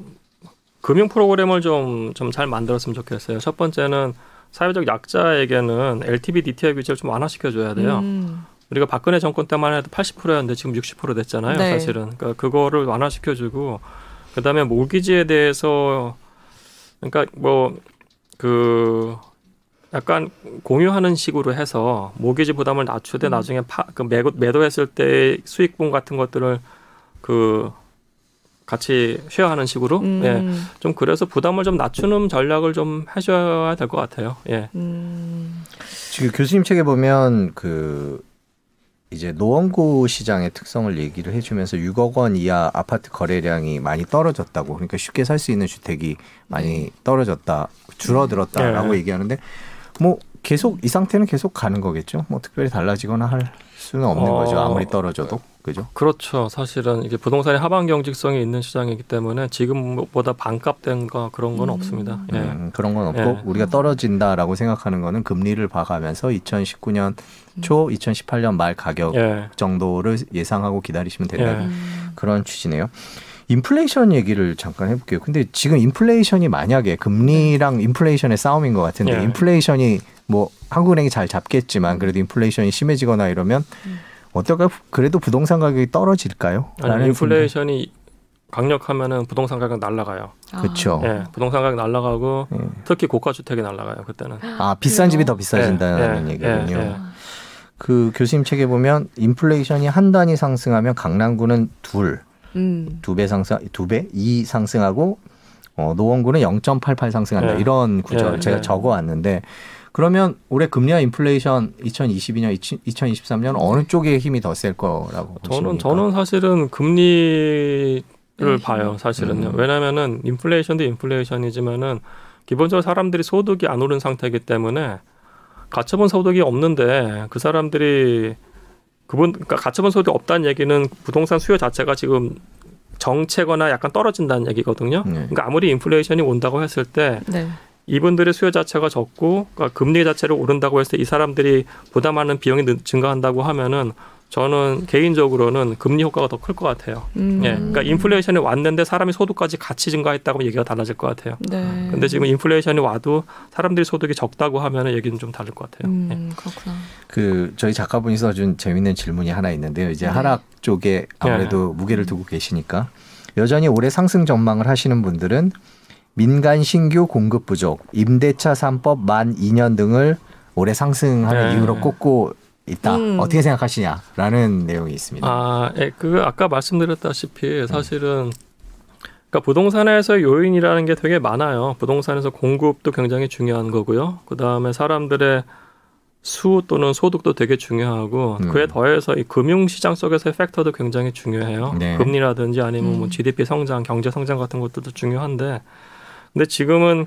금융 프로그램을 좀 좀 잘 만들었으면 좋겠어요. 첫 번째는 사회적 약자에게는 LTV DTI 규제를 좀 완화시켜 줘야 돼요. 음, 우리가 박근혜 정권 때만 해도 80%였는데 지금 60% 됐잖아요, 네. 사실은. 그러니까 그거를 완화시켜 주고 그다음에 모기지에 대해서 그러니까 뭐 그 약간 공유하는 식으로 해서 모기지 부담을 낮추되 음. 나중에 파, 그 매도, 매도했을 때 수익분 같은 것들을 그 같이 쉐어하는 식으로 음, 예. 좀 그래서 부담을 좀 낮추는 전략을 좀 해줘야 될 것 같아요. 예. 음, 지금 교수님 책에 보면 그 이제 노원구 시장의 특성을 얘기를 해주면서 6억 원 이하 아파트 거래량이 많이 떨어졌다고 그러니까 쉽게 살 수 있는 주택이 많이 떨어졌다 줄어들었다라고 네. 얘기하는데 뭐 계속 이 상태는 계속 가는 거겠죠? 뭐 특별히 달라지거나 할 수는 없는 어, 거죠. 아무리 떨어져도 그죠? 그렇죠. 사실은 이게 부동산이 하방 경직성이 있는 시장이기 때문에 지금보다 반값된 거 그런 건 음. 없습니다. 예. 음, 그런 건 없고 예. 우리가 떨어진다라고 생각하는 거는 금리를 봐가면서 2019년 초, 2018년 말 가격 예. 정도를 예상하고 기다리시면 된다. 예. 음. 그런 취지네요. 인플레이션 얘기를 잠깐 해볼게요. 근데 지금 인플레이션이 만약에 금리랑 인플레이션의 싸움인 것 같은데 예. 인플레이션이 뭐 한국은행이 잘 잡겠지만 그래도 인플레이션이 심해지거나 이러면 음. 어떨까? 그래도 부동산 가격이 떨어질까요? 아니, 인플레이션이 강력하면은 부동산 가격 날라가요. 그쵸. 어. 예. 부동산 가격 날라가고 예. 특히 고가 주택이 날라가요. 그때는. 아 비싼 집이 더 예, 비싸진다는 예, 얘기군요. 예, 예. 그 교수님 책에 보면 인플레이션이 한 단위 상승하면 강남구는 둘, 음. 두배 상승, 두 배, 이 상승하고 어, 노원구는 0.88 상승한다. 예. 이런 구절 예, 제가 예. 적어왔는데 그러면 올해 금리와 인플레이션 2022년, 2023년 어느 쪽에 힘이 더 셀 거라고 저는 보십니까? 저는 사실은 금리를 네. 봐요. 사실은요. 음. 왜냐하면은 인플레이션도 인플레이션이지만은 기본적으로 사람들이 소득이 안 오른 상태이기 때문에 가처분 소득이 없는데 그 사람들이 그분 그러니까 가처분 소득이 없다는 얘기는 부동산 수요 자체가 지금 정체거나 약간 떨어진다는 얘기거든요. 네. 그러니까 아무리 인플레이션이 온다고 했을 때 네. 이분들의 수요 자체가 적고 그러니까 금리 자체를 오른다고 했을 때이 사람들이 부담하는 비용이 늘- 증가한다고 하면은 저는 개인적으로는 금리 효과가 더 클 것 같아요. 음. 예, 그러니까 인플레이션이 왔는데 사람이 소득까지 같이 증가했다고 하면 얘기가 달라질 것 같아요. 네. 근데 지금 인플레이션이 와도 사람들이 소득이 적다고 하면 은 얘기는 좀 다를 것 같아요. 예. 음, 그렇구나. 그 저희 작가분이 써준 재밌는 질문이 하나 있는데요. 이제 네. 하락 쪽에 아무래도 무게를 두고 계시니까 여전히 올해 상승 전망을 하시는 분들은 민간 신규 공급 부족, 임대차 3법 만 2년 등을 올해 상승하는 네. 이유로 꼽고 있다. 음. 어떻게 생각하시냐라는 내용이 있습니다. 아, 예, 그 아까 말씀드렸다시피 사실은 그러니까 부동산에서 요인이라는 게 되게 많아요. 부동산에서 공급도 굉장히 중요한 거고요. 그 다음에 사람들의 수 또는 소득도 되게 중요하고 음. 그에 더해서 이 금융시장 속에서의 팩터도 굉장히 중요해요. 네. 금리라든지 아니면 뭐 음. GDP 성장, 경제 성장 같은 것들도 중요한데 근데 지금은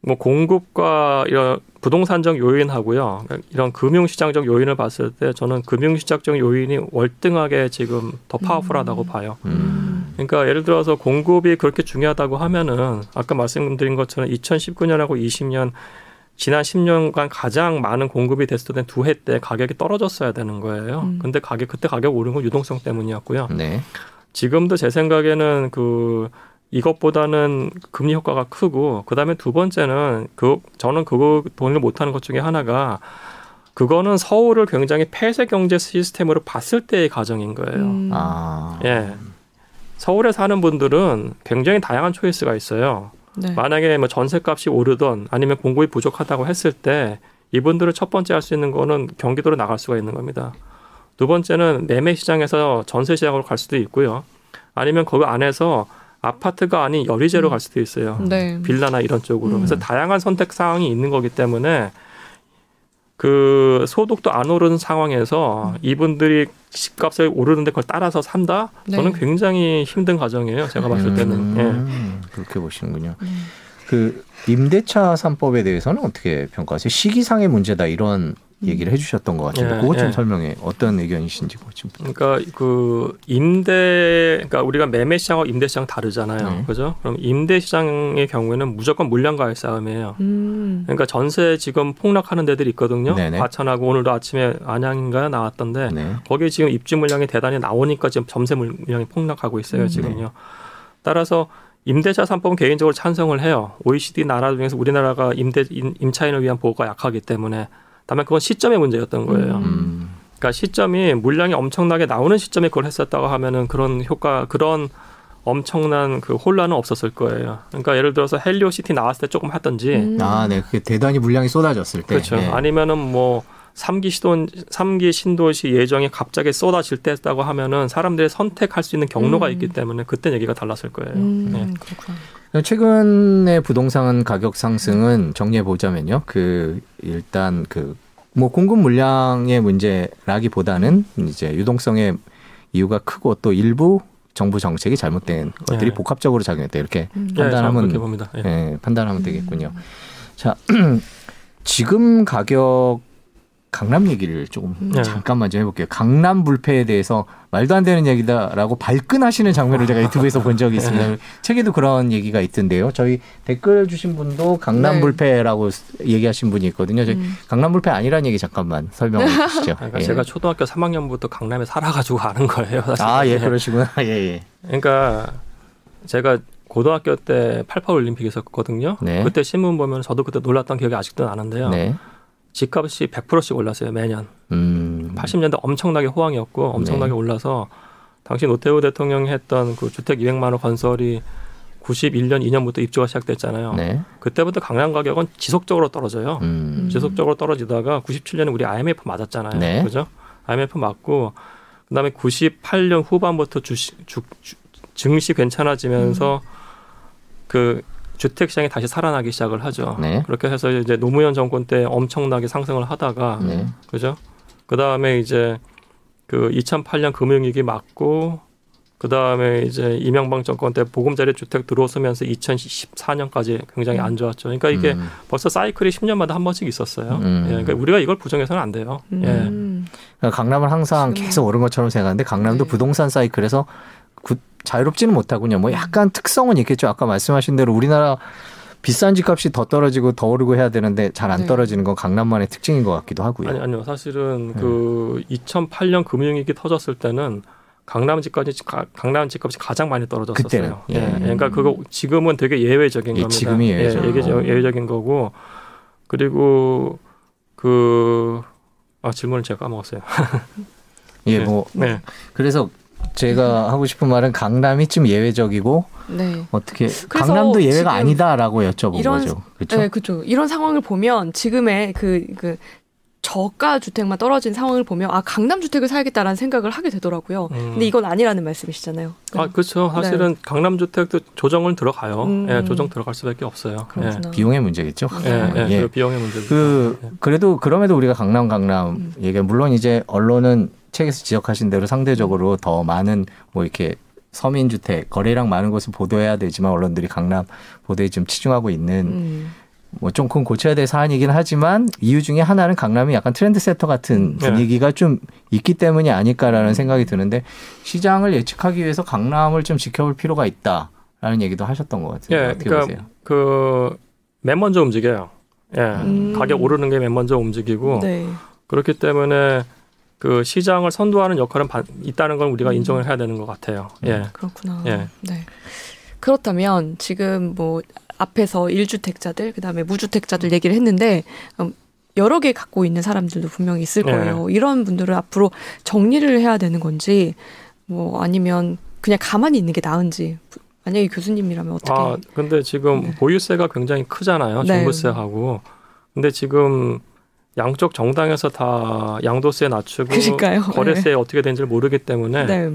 뭐 공급과 이런 부동산적 요인하고요. 이런 금융시장적 요인을 봤을 때 저는 금융시장적 요인이 월등하게 지금 더 파워풀하다고 봐요. 음. 그러니까 예를 들어서 공급이 그렇게 중요하다고 하면은 아까 말씀드린 것처럼 2019년하고 20년 지난 10년간 가장 많은 공급이 됐을 때 두 해 때 가격이 떨어졌어야 되는 거예요. 음. 근데 가격 그때 가격 오른 건 유동성 때문이었고요. 네. 지금도 제 생각에는 그 이것보다는 금리 효과가 크고 그다음에 두 번째는 그 저는 그거 돈을 못하는 것 중에 하나가 그거는 서울을 굉장히 폐쇄 경제 시스템으로 봤을 때의 가정인 거예요. 음. 아. 예. 서울에 사는 분들은 굉장히 다양한 초이스가 있어요. 네. 만약에 뭐 전세값이 오르던 아니면 공급이 부족하다고 했을 때 이분들을 첫 번째 할 수 있는 거는 경기도로 나갈 수가 있는 겁니다. 두 번째는 매매 시장에서 전세 시장으로 갈 수도 있고요. 아니면 거기 안에서 아파트가 아닌 여리제로 갈 수도 있어요. 네. 빌라나 이런 쪽으로. 음. 그래서 다양한 선택 사항이 있는 거기 때문에 그 소득도 안 오르는 상황에서 이분들이 집값을 오르는데 그걸 따라서 산다? 저는 네. 굉장히 힘든 과정이에요. 제가 봤을 때는. 예. 음, 그렇게 보시는군요. 음. 그 임대차 3법에 대해서는 어떻게 평가하세요? 시기상의 문제다 이런 얘기를 해주셨던 것 같은데 예, 그것 좀 예. 설명해 어떤 의견이신지 뭐 좀. 그러니까 그 임대 그러니까 우리가 매매 시장과 임대 시장 다르잖아요. 네. 그죠? 그럼 임대 시장의 경우에는 무조건 물량과의 싸움이에요. 음. 그러니까 전세 지금 폭락하는 데들이 있거든요. 네네. 과천하고 오늘도 아침에 안양인가요 나왔던데 네. 거기에 지금 입주 물량이 대단히 나오니까 지금 점세 물량이 폭락하고 있어요 음. 지금요. 따라서 임대차 3법은 개인적으로 찬성을 해요. OECD 나라 중에서 우리나라가 임대 임- 임차인을 위한 보호가 약하기 때문에 다만 그건 시점의 문제였던 거예요. 음. 그러니까 시점이 물량이 엄청나게 나오는 시점에 그걸 했었다고 하면은 그런 효과 그런 엄청난 그 혼란은 없었을 거예요. 그러니까 예를 들어서 헬리오 시티 나왔을 때 조금 하든지 음. 아, 네. 그게 대단히 물량이 쏟아졌을 때. 그렇죠. 네. 아니면은 뭐 삼기 시도 삼기 신도시 예정이 갑자기 쏟아질 때 했다고 하면은 사람들이 선택할 수 있는 경로가 음. 있기 때문에 그때 얘기가 달랐을 거예요. 음. 네. 그렇구나. 최근의 부동산 가격 상승은 정리해 보자면요. 그 일단 그 뭐 공급 물량의 문제라기보다는 이제 유동성의 이유가 크고 또 일부 정부 정책이 잘못된 것들이 네. 복합적으로 작용했다 이렇게 음. 예, 저는 판단하면 그렇게 봅니다. 예. 예, 판단하면 되겠군요. 자, 지금 가격 강남 얘기를 조금 음. 네. 잠깐만 좀 해볼게요. 강남 불패에 대해서 말도 안 되는 얘기다라고 발끈하시는 장면을 제가 유튜브에서 본 적이 있습니다. 책에도 그런 얘기가 있던데요. 저희 댓글 주신 분도 강남 네. 불패라고 얘기하신 분이 있거든요. 저희 음. 강남 불패 아니라는 얘기 잠깐만 설명해 주시죠. 그러니까 예. 제가 초등학교 3학년부터 강남에 살아가지고 아는 거예요. 사실. 아, 예, 그러시구나. 예, 예. 그러니까 제가 고등학교 때 88 올림픽 있었거든요. 네. 그때 신문 보면 저도 그때 놀랐던 기억이 아직도 나는데요. 네. 집값이 100%씩 올랐어요 매년. 음. 80년대 엄청나게 호황이었고 엄청나게 네. 올라서 당시 노태우 대통령이 했던 그 주택 200만 원 건설이 91년 2년부터 입주가 시작됐잖아요. 네. 그때부터 강남 가격은 지속적으로 떨어져요. 음. 지속적으로 떨어지다가 97년에 우리 IMF 맞았잖아요. 네. 그죠? IMF 맞고 그다음에 98년 후반부터 주식 주, 주- 증시 괜찮아지면서 음. 그 주택 시장이 다시 살아나기 시작을 하죠. 네. 그렇게 해서 이제 노무현 정권 때 엄청나게 상승을 하다가 네. 그죠? 그다음에 이제 그 2008년 금융위기 맞고 그다음에 이제 이명박 정권 때 보금자리 주택 들어서면서 2014년까지 굉장히 안 좋았죠. 그러니까 이게 음. 벌써 사이클이 10년마다 한 번씩 있었어요. 음. 예, 그러니까 우리가 이걸 부정해서는 안 돼요. 예. 음. 그러니까 강남은 항상 계속 오른 것처럼 생각하는데 강남도 네. 부동산 사이클에서 구- 자유롭지는 못하군요. 뭐 약간 특성은 있겠죠. 아까 말씀하신 대로 우리나라 비싼 집값이 더 떨어지고 더 오르고 해야 되는데 잘안 네. 떨어지는 건 강남만의 특징인 것 같기도 하고요. 아니 아니요. 사실은 네. 그 2008년 금융위기 터졌을 때는 강남 집값이 가- 강남 집값이 가장 많이 떨어졌었어요. 그때는, 예. 예. 그러니까 그거 지금은 되게 예외적인 예, 겁니다. 지금이 예외죠. 예, 예외적- 예외적인 거고 그리고 그 아, 질문을 제가 까먹었어요. 예, 네. 뭐 네. 그래서 제가 하고 싶은 말은 강남이 좀 예외적이고 네. 어떻게 강남도 예외가 아니다라고 여쭤본 이런- 거죠. 그렇죠? 네, 그렇죠. 이런 상황을 보면 지금의 그, 그 저가 주택만 떨어진 상황을 보면 아 강남 주택을 사야겠다라는 생각을 하게 되더라고요. 음. 근데 이건 아니라는 말씀이시잖아요. 아, 그렇죠. 사실은 강남 주택도 조정은 들어가요. 음. 예, 조정 들어갈 수밖에 없어요. 예. 비용의 문제겠죠. 예, 예, 예. 그 비용의 문제도. 그 있고. 그래도 그럼에도 우리가 강남 강남 음. 얘기 물론 이제 언론은 책에서 지적하신 대로 상대적으로 더 많은 뭐 이렇게 서민 주택 거래량 많은 곳을 보도해야 되지만 언론들이 강남 보도에 좀 치중하고 있는 음. 뭐좀큰 고쳐야 될 사안이긴 하지만 이유 중에 하나는 강남이 약간 트렌드세터 같은 네. 분위기가 좀 있기 때문이 아닐까라는 생각이 드는데 시장을 예측하기 위해서 강남을 좀 지켜볼 필요가 있다라는 얘기도 하셨던 것 같아요. 예, 어떻게 그러니까 보세요? 그맨 먼저 움직여요. 예, 음. 가격 오르는 게 맨 먼저 움직이고 네. 그렇기 때문에 그 시장을 선도하는 역할은 바- 있다는 건 우리가 음. 인정을 해야 되는 것 같아요. 예, 그렇구나. 예. 네. 그렇다면 지금 뭐 앞에서 1주택자들 그다음에 무주택자들 얘기를 했는데 음, 여러 개 갖고 있는 사람들도 분명히 있을 네. 거예요. 이런 분들은 앞으로 정리를 해야 되는 건지 뭐 아니면 그냥 가만히 있는 게 나은지 만약에 교수님이라면 어떻게 아 근데 지금 네. 보유세가 굉장히 크잖아요. 네. 종부세하고. 근데 지금 양쪽 정당에서 다 양도세 낮추고 그러니까요. 거래세 어떻게 되는지 모르기 때문에 네.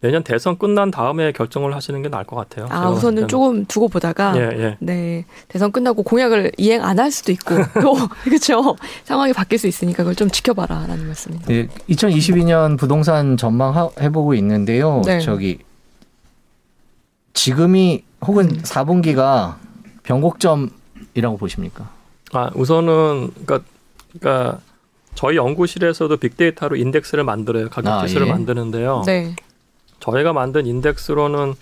내년 대선 끝난 다음에 결정을 하시는 게 나을 것 같아요. 아 우선은 조금 두고 보다가. 예, 예. 네 대선 끝나고 공약을 이행 안 할 수도 있고 또 그렇죠 상황이 바뀔 수 있으니까 그걸 좀 지켜봐라라는 말씀입니다. 네, 2022년 부동산 전망 하- 해보고 있는데요. 네. 저기 지금이 혹은 음. 4분기가 변곡점이라고 보십니까? 아 우선은 그러니까 그러니까 저희 연구실에서도 빅데이터로 인덱스를 만들어요. 가격 아, 지수를 예. 만드는데요. 네. 저희가 만든 인덱스로는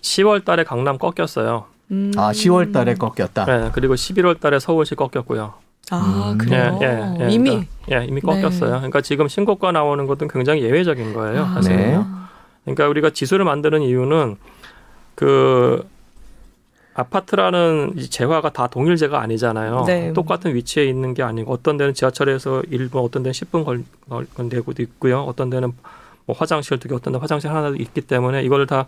10월 달에 강남 꺾였어요. 음. 아, 10월 달에 꺾였다. 네, 그리고 11월 달에 서울시 꺾였고요. 아 음. 그래요. 예, 예, 예. 이미 그러니까, 예, 이미 네. 꺾였어요. 그러니까 지금 신고가 나오는 것은 굉장히 예외적인 거예요. 아, 사실은요. 네. 그러니까 우리가 지수를 만드는 이유는 그 아파트라는 이 재화가 다 동일재가 아니잖아요. 네. 똑같은 위치에 있는 게 아니고 어떤 데는 지하철에서 1분, 어떤 데는 10분 걸, 걸, 걸리고도 있고요. 어떤 데는 뭐 화장실 두 개, 어떤 데 화장실 하나 있기 때문에 이걸 다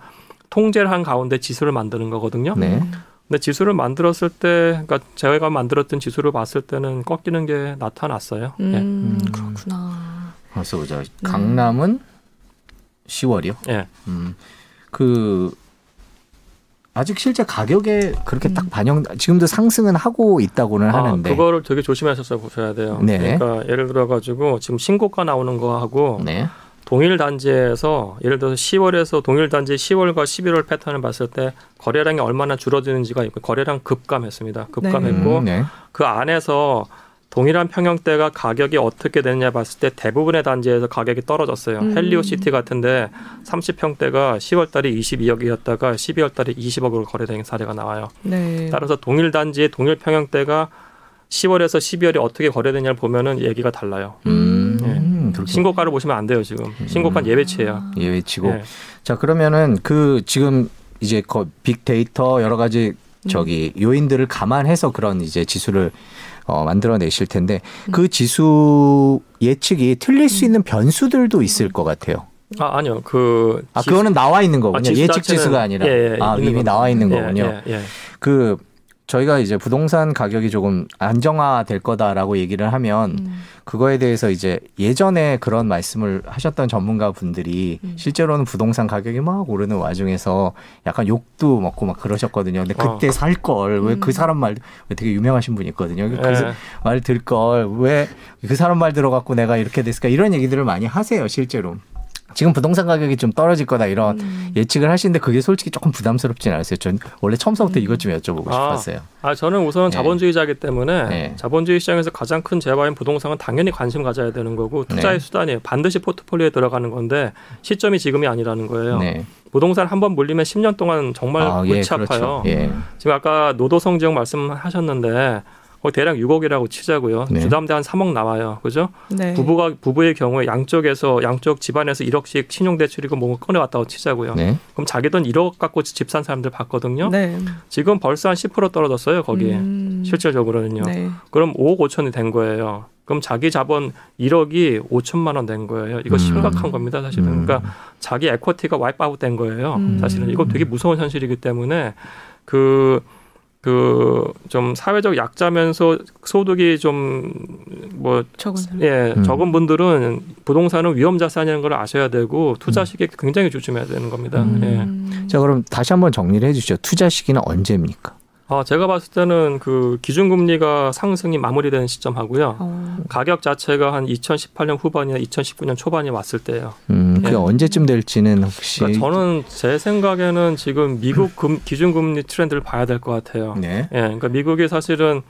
통제를 한 가운데 지수를 만드는 거거든요. 네. 근데 지수를 만들었을 때, 그러니까 제가 만들었던 지수를 봤을 때는 꺾이는 게 나타났어요. 음, 예. 음. 그렇구나. 벌써 보자. 강남은 10월이요. 예. 음, 그 아직 실제 가격에 그렇게 음. 딱 반영. 지금도 상승은 하고 있다고는 아, 하는데. 그거를 되게 조심하셔서 보셔야 돼요. 네. 그러니까 예를 들어 가지고 지금 신고가 나오는 거하고 네. 동일 단지에서 예를 들어서 10월에서 동일 단지 10월과 11월 패턴을 봤을 때 거래량이 얼마나 줄어드는지가 있고 거래량 급감했습니다. 급감했고 음, 네. 그 안에서 동일한 평형대가 가격이 어떻게 되느냐 봤을 때 대부분의 단지에서 가격이 떨어졌어요. 음. 헬리오 시티 같은데 30평대가 10월 달에 22억이었다가 12월 달에 20억으로 거래된 사례가 나와요. 네. 따라서 동일 단지의 동일 평형대가 10월에서 12월이 어떻게 거래되냐를 보면은 얘기가 달라요. 음, 예. 그렇게 신고가를 보시면 안 돼요 지금. 신고가 예외치예요. 예외치고. 예. 자 그러면은 그 지금 이제 거 빅데이터 여러 가지 저기 요인들을 감안해서 그런 이제 지수를 어, 만들어내실 텐데 그 지수 예측이 틀릴 수 있는 변수들도 있을 것 같아요. 아 아니요 그 아 지- 그거는 나와 있는 거군요. 아, 지수 예측 자체는- 지수가 아니라 예, 예, 아 이미 겁니다. 나와 있는 예, 거군요. 예, 예. 그 저희가 이제 부동산 가격이 조금 안정화될 거다라고 얘기를 하면 음. 그거에 대해서 이제 예전에 그런 말씀을 하셨던 전문가 분들이 음. 실제로는 부동산 가격이 막 오르는 와중에서 약간 욕도 먹고 막 그러셨거든요. 근데 어. 그때 살걸 왜그 음. 사람 말왜 되게 유명하신 분이 있거든요. 그 예. 말들 걸 왜 그 사람 말 들어갖고 내가 이렇게 됐을까 이런 얘기들을 많이 하세요 실제로. 지금 부동산 가격이 좀 떨어질 거다 이런 음. 예측을 하시는데 그게 솔직히 조금 부담스럽진 않았어요. 전 원래 처음서부터 이것 좀 여쭤보고 아. 싶었어요. 아 저는 우선 네. 자본주의자이기 때문에 네. 자본주의 시장에서 가장 큰 재화인 부동산은 당연히 관심 가져야 되는 거고 투자의 네. 수단이에요. 반드시 포트폴리오에 들어가는 건데 시점이 지금이 아니라는 거예요. 네. 부동산 한 번 물리면 10년 동안 정말 아, 골치 예, 그렇죠. 아파요. 예. 지금 아까 노도성 지역 말씀하셨는데 대략 6억이라고 치자고요. 네. 주담대 한 3억 나와요. 그죠? 네. 부부가 부부의 경우에 양쪽에서 양쪽 집안에서 1억씩 신용 대출이고 뭔가 꺼내왔다고 치자고요. 네. 그럼 자기 돈 1억 갖고 집 산 사람들 봤거든요. 네. 지금 벌써 한 10% 떨어졌어요. 거기에 음. 실질적으로는요. 네. 그럼 5억 5천이 된 거예요. 그럼 자기 자본 1억이 5천만 원 된 거예요. 이거 음. 심각한 겁니다, 사실은. 음. 그러니까 자기 에쿼티가 와이프아웃 된 거예요. 음. 사실은 이거 되게 무서운 현실이기 때문에 그 그 좀 사회적 약자면서 소득이 좀뭐 적은. 예, 음. 적은 분들은 부동산은 위험 자산이라는 걸 아셔야 되고 투자 시기에 굉장히 조심해야 되는 겁니다. 예. 음. 자 그럼 다시 한번 정리를 해주시죠. 투자 시기는 언제입니까? 아, 제가 봤을 때는 그 기준금리가 상승이 마무리되는 시점하고요. 어. 가격 자체가 한 2018년 후반이나 2019년 초반이 왔을 때예요. 음, 그게 예. 언제쯤 될지는 혹시 그러니까 저는 제 생각에는 지금 미국 금, 기준금리 트렌드를 봐야 될 것 같아요. 네. 예, 그러니까 미국이 사실은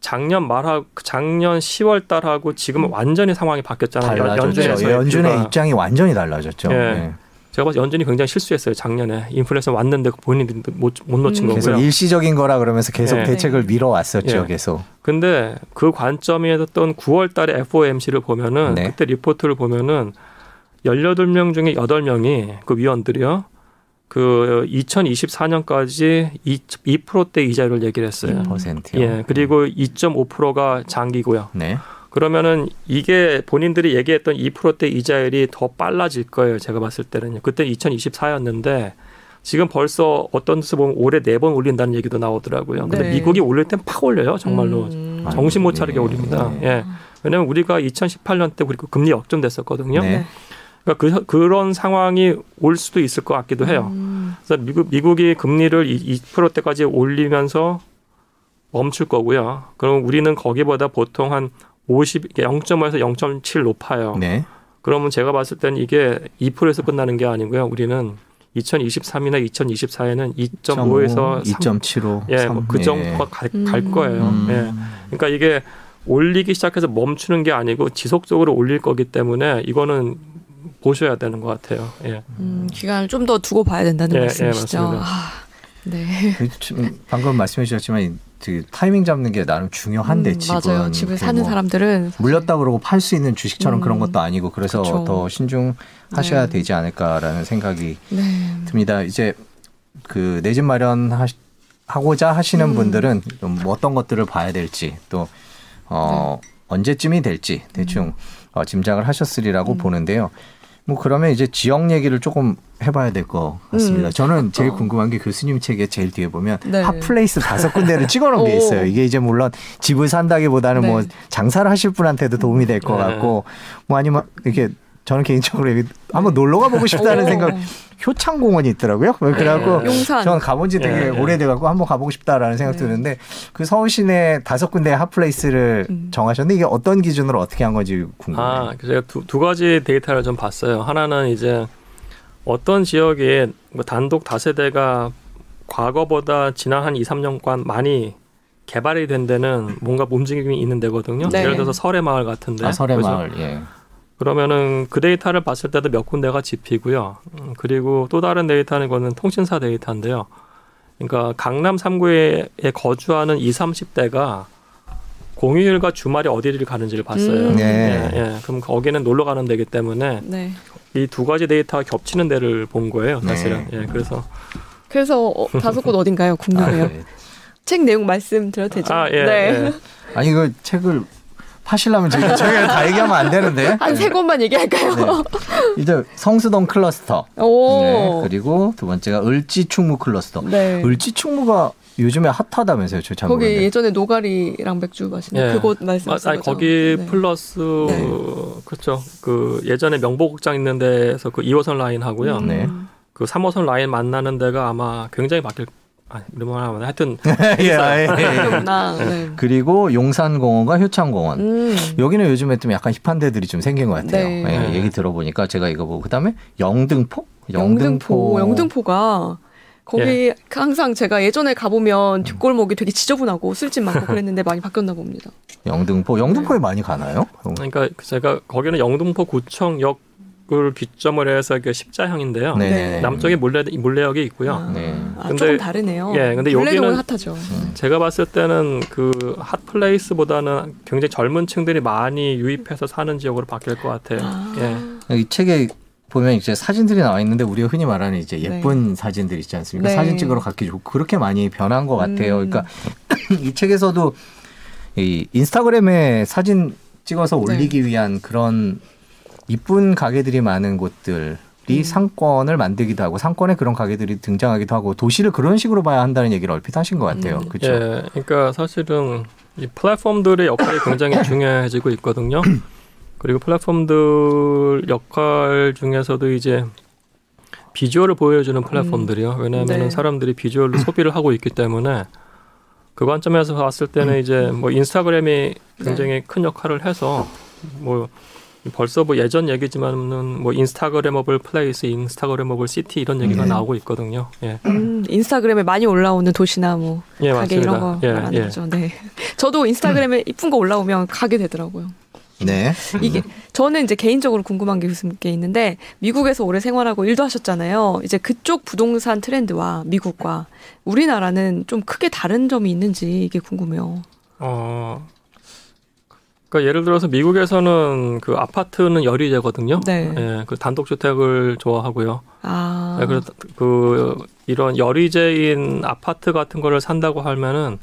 작년 말하고 작년 10월 달하고 지금 완전히 상황이 바뀌었잖아요. 연- 달라졌죠. 연준에서 예, 연준의. 입장이 완전히 달라졌죠. 예. 네. 제가 봐서 연준이 굉장히 실수했어요. 작년에 인플레이션 왔는데 본인이 못, 못 놓친 음. 계속 거고요. 일시적인 거라 그러면서 계속 예. 대책을 밀어왔었죠. 예. 계속. 근데 그 관점이었던 9월 달에 FOMC를 보면은 네. 그때 리포트를 보면은 18명 중에 8명이 그 위원들이요. 그 2024년까지 2, 2%대 이자율을 얘기를 했어요. 퍼센트요. 예. 그리고 2.5%가 장기고요. 네. 그러면은 이게 본인들이 얘기했던 2%대 이자율이 더 빨라질 거예요. 제가 봤을 때는요. 그때 2024였는데 지금 벌써 어떤 데서 보면 올해 네 번 올린다는 얘기도 나오더라고요. 근데 네. 미국이 올릴 땐 팍 올려요. 정말로. 음. 정신 못 차리게 네. 올립니다. 네. 예. 왜냐하면 우리가 2018년 때 그리고 금리 역전됐었거든요. 네. 그러니까 그, 그런 상황이 올 수도 있을 것 같기도 해요. 음. 그래서 미국, 미국이 금리를 2%대까지 올리면서 멈출 거고요. 그럼 우리는 거기보다 보통 한 50, 0.5에서 0.7 높아요. 네. 그러면 제가 봤을 때는 이게 2%에서 끝나는 게 아니고요. 우리는 2023이나 2024에는 2.5에서 2.75. 예, 뭐 그 정도가 갈, 갈 음. 거예요. 음. 예. 그러니까 이게 올리기 시작해서 멈추는 게 아니고 지속적으로 올릴 거기 때문에 이거는 보셔야 되는 것 같아요. 예. 음, 기간을 좀 더 두고 봐야 된다는 예, 예, 말씀이시죠. 맞습니다. 아, 네. 지금 방금 말씀해 주셨지만 그 타이밍 잡는 게 나름 중요한데 음, 지금 맞아요. 집을 그 사는 뭐 사람들은 물렸다 그러고 팔 수 있는 주식처럼 음. 그런 것도 아니고 그래서 그쵸. 더 신중하셔야 네. 되지 않을까라는 생각이 네. 듭니다. 이제 그 내 집 마련 하고자 하시는 음. 분들은 좀뭐 어떤 것들을 봐야 될지 또 어, 언제쯤이 될지 대충 어, 짐작을 하셨으리라고 음. 보는데요. 뭐 그러면 이제 지역 얘기를 조금 해봐야 될 것 같습니다. 음, 저는 제일 어. 궁금한 게 교수님 책에 제일 뒤에 보면 네. 핫플레이스 다섯 군데를 찍어놓은 게 오. 있어요. 이게 이제 물론 집을 산다기보다는 뭐 네. 장사를 하실 분한테도 도움이 될것 네. 같고 뭐 아니면 이렇게 저는 개인적으로 여기 한번 놀러 가보고 싶다는 오. 생각 효창공원이 있더라고요. 그래갖고 네. 저는 가본 지 되게 네, 네. 오래돼갖고 한번 가보고 싶다라는 생각 네. 드는데 그 서울 시내 다섯 군데 핫플레이스를 음. 정하셨는데 이게 어떤 기준으로 어떻게 한 건지 궁금해요. 아, 그래서 제가 두, 두 가지 데이터를 좀 봤어요. 하나는 이제 어떤 지역에 뭐 단독 다세대가 과거보다 지난 한 2, 3년간 많이 개발이 된 데는 뭔가 움직임이 있는 데거든요. 네. 예를 들어서 설해마을 같은데. 아, 설의 그죠? 마을. 예. 그러면은 그 데이터를 봤을 때도 몇 군데가 집히고요. 음, 그리고 또 다른 데이터는 이거는 통신사 데이터인데요. 그러니까 강남 3구에 거주하는 20, 30대가 공휴일과 주말에 어디를 가는지를 봤어요. 음. 네. 예, 예. 그럼 거기는 놀러 가는 데기 때문에 네. 이두 가지 데이터가 겹치는 데를 본 거예요, 사실은. 네. 예, 그래서 그래서 어, 다섯 곳 어딘가요? 아, 궁금해요. 네. 책 내용 말씀드려도 되죠? 아, 예, 네. 예. 아니 그 책을 파시려면 저희가 저희가 다 얘기하면 안 되는데. 한 세 곳만 얘기할까요? 네. 이제 성수동 클러스터. 오. 네. 그리고 두 번째가 을지 충무 클러스터. 네. 을지 충무가 요즘에 핫하다면서요, 저잘 거기 모르는데. 예전에 노가리랑 맥주 마시는 예. 그곳 아, 말씀하시는 아니, 거죠? 거기 네. 플러스 네. 그렇죠. 그 예전에 명보극장 있는 데에서 그 2호선 라인 하고요. 음. 네. 그 3호선 라인 만나는 데가 아마 굉장히 바뀔 말 하면 하여튼 예, 예, 예. 그렇구나. 네. 그리고 용산공원과 효창공원. 음. 여기는 요즘에 좀 약간 힙한 데들이 좀 생긴 것 같아요. 네. 예, 네. 얘기 들어보니까 제가 이거 보고 그다음에 영등포? 영등포, 영등포 가 거기 예. 항상 제가 예전에 가보면 뒷골목이 되게 지저분하고 술집 많고 그랬는데 많이 바뀌었나 봅니다. 영등포. 영등포에 많이 가나요? 그러니까 제가 거기는 영등포 구청역 을 기점을 해서 이게 십자형인데요. 네. 네. 남쪽에 물레 물레역이 있고요. 아, 네. 아, 근데- 조금 다르네요. 예, 근데 여기는- 핫하죠. 제가 봤을 때는 그 핫플레이스보다는 굉장히 젊은 층들이 많이 유입해서 사는 지역으로 바뀔 것 같아요. 아. 예. 이 책에 보면 이제 사진들이 나와 있는데 우리가 흔히 말하는 이제 예쁜 사진들 있지 않습니까? 네. 사진 찍으러 갖기 좋고 그렇게 많이 변한 것 같아요. 음. 그러니까 이 책에서도 이 인스타그램에 사진 찍어서 네. 올리기 위한 그런 이쁜 가게들이 많은 곳들이 음. 상권을 만들기도 하고 상권에 그런 가게들이 등장하기도 하고 도시를 그런 식으로 봐야 한다는 얘기를 얼핏 하신 것 같아요. 음. 그렇죠? 예, 그러니까 사실은 이 플랫폼들의 역할이 굉장히 중요해지고 있거든요. 그리고 플랫폼들 역할 중에서도 이제 비주얼을 보여주는 플랫폼들이요. 왜냐하면 네. 사람들이 비주얼로 소비를 하고 있기 때문에 그 관점에서 봤을 때는 이제 뭐 인스타그램이 굉장히 큰 역할을 해서 뭐 벌써 뭐 예전 얘기지만은 뭐 Instagrammable place, Instagrammable city 이런 얘기가 네. 나오고 있거든요. 예, 음, 인스타그램에 많이 올라오는 도시나 뭐 예 가게 맞습니다. 이런 거 예, 말하는 예. 거죠. 네. 저도 인스타그램에 이쁜 거 올라오면 가게 되더라고요. 네. 이게 저는 이제 개인적으로 궁금한 게 무슨 게 있는데 미국에서 오래 생활하고 일도 하셨잖아요. 이제 그쪽 부동산 트렌드와 미국과 우리나라는 좀 크게 다른 점이 있는지 이게 궁금해요. 어, 그러니까 예를 들어서 미국에서는 그 아파트는 열이제거든요. 네. 예, 그 단독주택을 좋아하고요. 아, 예, 그래서 그 이런 열이제인 아파트 같은 거를 산다고 하면은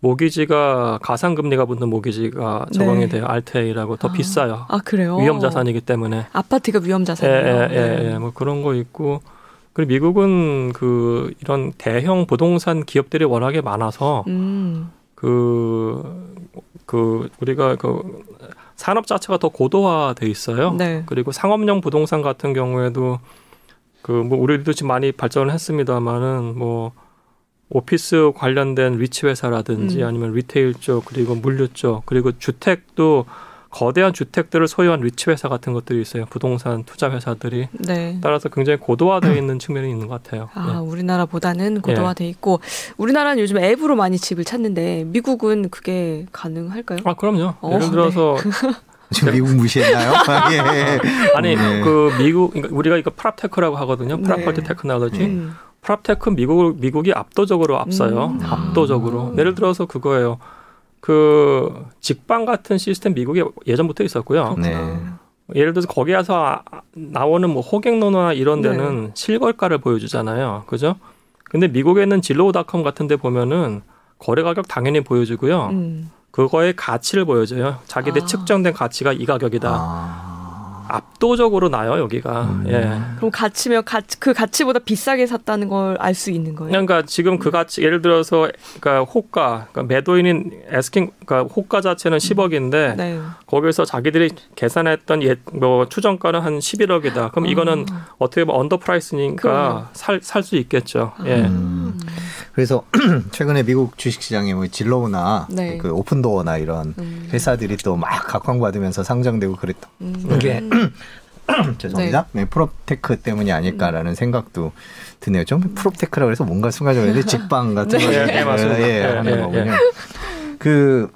모기지가 가상 금리가 붙는 모기지가 적용이 네. 돼요. 알테이라고 더 아. 비싸요. 아 그래요? 위험 자산이기 때문에. 아파트가 위험 예, 자산이에요. 예, 네. 예, 예, 뭐 그런 거 있고. 그리고 미국은 그 이런 대형 부동산 기업들이 워낙에 많아서 음, 그, 그, 우리가 그 산업 자체가 더 고도화돼 있어요. 네. 그리고 상업용 부동산 같은 경우에도 그 뭐 우리도 지금 많이 발전을 했습니다만은 뭐 오피스 관련된 리츠 회사라든지 음. 아니면 retail 쪽 그리고 물류 쪽 그리고 주택도 거대한 주택들을 소유한 리츠 회사 같은 것들이 있어요. 부동산 투자 회사들이 네. 따라서 굉장히 고도화되어 있는 측면이 있는 것 같아요. 아, 예. 우리나라보다는 고도화돼 있고 우리나라는 요즘 앱으로 많이 집을 찾는데 미국은 그게 가능할까요? 아 그럼요. 어, 예를 들어서 지금 미국 무시했나요? 예. 아니 네. 그 미국 그러니까 우리가 이거 proptech라고 하거든요. 네. property technology. 음. proptech 미국 미국이 압도적으로 앞서요. 음. 압도적으로. 예를 들어서 그거예요. 그 직방 같은 시스템 미국에 예전부터 있었고요. 네. 예를 들어서 거기 에서 아- 나오는 뭐 호갱노나 이런 네. 데는 실거래가를 보여주잖아요. 그죠? 근데 미국에 있는 Zillow.com 같은 데 보면은 거래 가격 당연히 보여주고요. 음. 그거의 가치를 보여줘요. 자기들 아. 측정된 가치가 이 가격이다. 아. 압도적으로 나요, 여기가. 음. 예. 그럼 가치면 가, 그 가치보다 비싸게 샀다는 걸 알 수 있는 거예요? 그러니까 지금 그 가치 예를 들어서 그러니까 호가 그러니까 매도인인 asking 그러니까 호가 자체는 10억인데 네. 거기서 자기들이 계산했던 예, 뭐 추정가는 한 11억이다. 그럼 이거는 아. 어떻게 보면 under 그럼요. price니까 살 살 수 있겠죠. 예. 음. 그래서 최근에 미국 주식시장에 뭐 Zillow나 네. 그 Opendoor나 이런 음. 회사들이 또 막 각광받으면서 상장되고 그랬던 음. 게 죄송합니다. 네. proptech 때문이 아닐까라는 생각도 드네요. 좀 proptech라고 해서 뭔가 순간적으로 직방 같은 네. 거 예, 예. 예, 예, 하는 예, 거군요. 그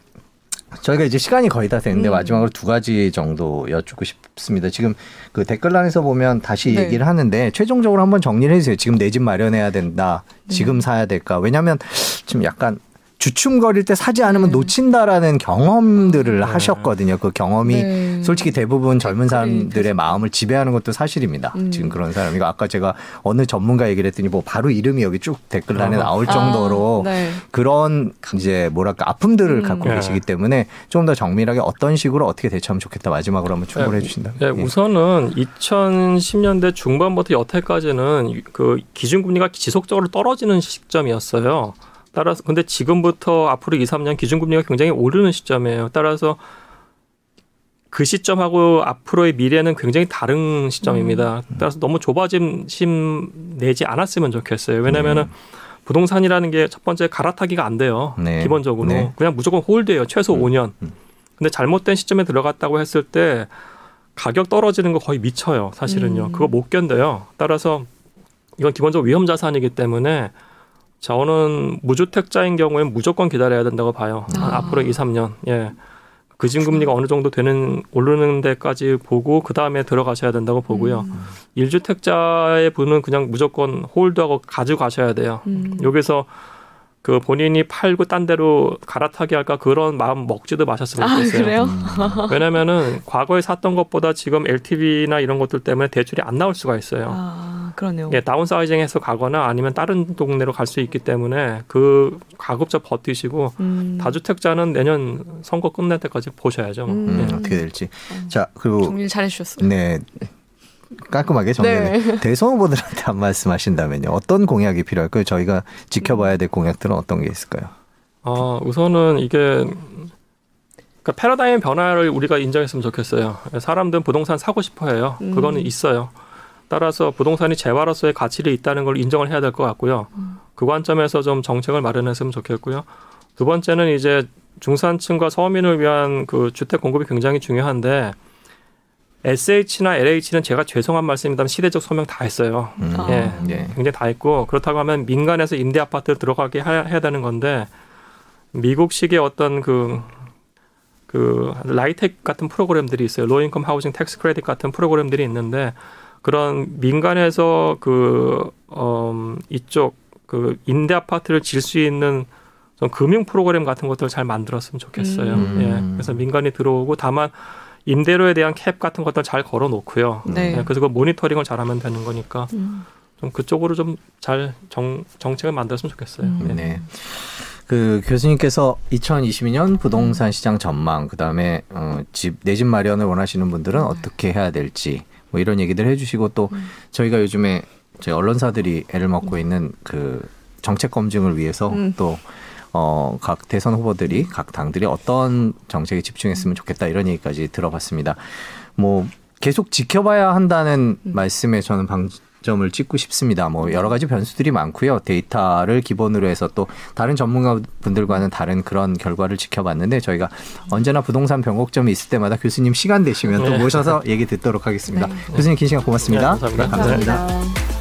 저희가 이제 시간이 거의 다 됐는데 음. 마지막으로 두 가지 정도 여쭙고 싶습니다. 지금 그 댓글란에서 보면 다시 네. 얘기를 하는데 최종적으로 한번 정리를 해주세요. 지금 내 집 마련해야 된다. 네. 지금 사야 될까? 왜냐하면 지금 약간 주춤거릴 때 사지 않으면 네. 놓친다라는 경험들을 네. 하셨거든요. 그 경험이 네. 솔직히 대부분 젊은 사람들의. 마음을 지배하는 것도 사실입니다. 음. 지금 그런 사람이 아까 제가 어느 전문가 얘기를 했더니 뭐 바로 이름이 여기 쭉 댓글란에 어. 나올 정도로 아, 네. 그런 이제 뭐랄까 아픔들을 음. 갖고 네. 계시기 때문에 좀 더 정밀하게 어떤 식으로 어떻게 대처하면 좋겠다 마지막으로 한번 충고를 네, 해주신다면. 예, 우선은 2010년대 중반부터 여태까지는 그 기준금리가 지속적으로 떨어지는 시점이었어요. 따라서 근데 지금부터 앞으로 2, 3년 기준금리가 굉장히 오르는 시점이에요. 따라서 그 시점하고 앞으로의 미래는 굉장히 다른 시점입니다. 따라서 너무 좁아짐 심 내지 않았으면 좋겠어요. 왜냐면은 부동산이라는 게 첫 번째 갈아타기가 안 돼요. 네. 기본적으로 네. 그냥 무조건 홀드예요. 최소 음. 5년. 음. 근데 잘못된 시점에 들어갔다고 했을 때 가격 떨어지는 거 거의 미쳐요. 사실은요. 음. 그거 못 견뎌요. 따라서 이건 기본적으로 위험 자산이기 때문에 저는 무주택자인 경우에 무조건 기다려야 된다고 봐요. 한 아. 앞으로 2, 3년. 예. 그진 금리가 어느 정도 되는 오르는 데까지 보고 그 다음에 들어가셔야 된다고 보고요. 음. 일 1주택자의 분은 그냥 무조건 홀드하고 가지고 가셔야 돼요. 음. 여기서 그 본인이 팔고 딴 데로 갈아타기 할까 그런 마음 먹지도 마셨으면 아 좋겠어요. 그래요? 음. 왜냐면은 과거에 샀던 것보다 지금 LTV나 이런 것들 때문에 대출이 안 나올 수가 있어요. 아 그러네요. 예, 다운사이징해서 가거나 아니면 다른 동네로 갈 수 있기 때문에 그 가급적 버티시고 음. 다주택자는 내년 선거 끝날 때까지 보셔야죠. 뭐. 음. 음, 예. 어떻게 될지. 음. 자 그리고 정리 잘 해주셨어요. 네 깔끔하게 정리를 네. 대선 후보들한테 한 말씀 하신다면요. 어떤 공약이 필요할까요? 저희가 지켜봐야 될 공약들은 어떤 게 있을까요? 어, 우선은 이게 그러니까 패러다임 변화를 우리가 인정했으면 좋겠어요. 사람들은 부동산 사고 싶어 해요. 음. 그거는 있어요. 따라서 부동산이 재화로서의 가치를 있다는 걸 인정을 해야 될 것 같고요. 음. 그 관점에서 좀 정책을 마련했으면 좋겠고요. 두 번째는 이제 중산층과 서민을 위한 그 주택 공급이 굉장히 중요한데 SH나 LH는 제가 죄송한 말씀입니다만 시대적 소명 다 했어요. 음, 아. 예. 예. 굉장히 다 있고 그렇다고 하면 민간에서 임대 아파트 들어가게 하- 해야 되는 건데 미국식의 어떤 그, 그 LIHTC 같은 프로그램들이 있어요. Low Income Housing Tax Credit 같은 프로그램들이 있는데 그런 민간에서 그 음, 이쪽 그 임대 아파트를 지을 수 있는 좀 금융 프로그램 같은 것들을 잘 만들었으면 좋겠어요. 음. 예. 그래서 민간이 들어오고 다만 임대료에 대한 캡 같은 것들 잘 걸어 놓고요. 네. 예, 그래서 그 모니터링을 잘 하면 되는 거니까 음. 좀 그쪽으로 좀 잘 정책을 만들었으면 좋겠어요. 음. 예. 네. 그 교수님께서 2022년 부동산 시장 전망, 그 다음에 어, 집, 내 집 마련을 원하시는 분들은 어떻게 해야 될지, 뭐 이런 얘기들 해주시고 또 음. 저희가 요즘에 저희 언론사들이 애를 먹고 있는 그 정책 검증을 위해서 음. 또 어, 각 대선 후보들이 각 당들이 어떤 정책에 집중했으면 좋겠다 이런 얘기까지 들어봤습니다. 뭐 계속 지켜봐야 한다는 음. 말씀에 저는 방 점을 찍고 싶습니다. 뭐 여러 가지 변수들이 많고요. 데이터를 기본으로 해서 또 다른 전문가분들과는 다른 그런 결과를 지켜봤는데 저희가 언제나 부동산 변곡점이 있을 때마다 교수님 시간 되시면 또 네. 모셔서 얘기 듣도록 하겠습니다. 네. 교수님 긴 시간 고맙습니다. 네, 감사합니다. 감사합니다. 감사합니다.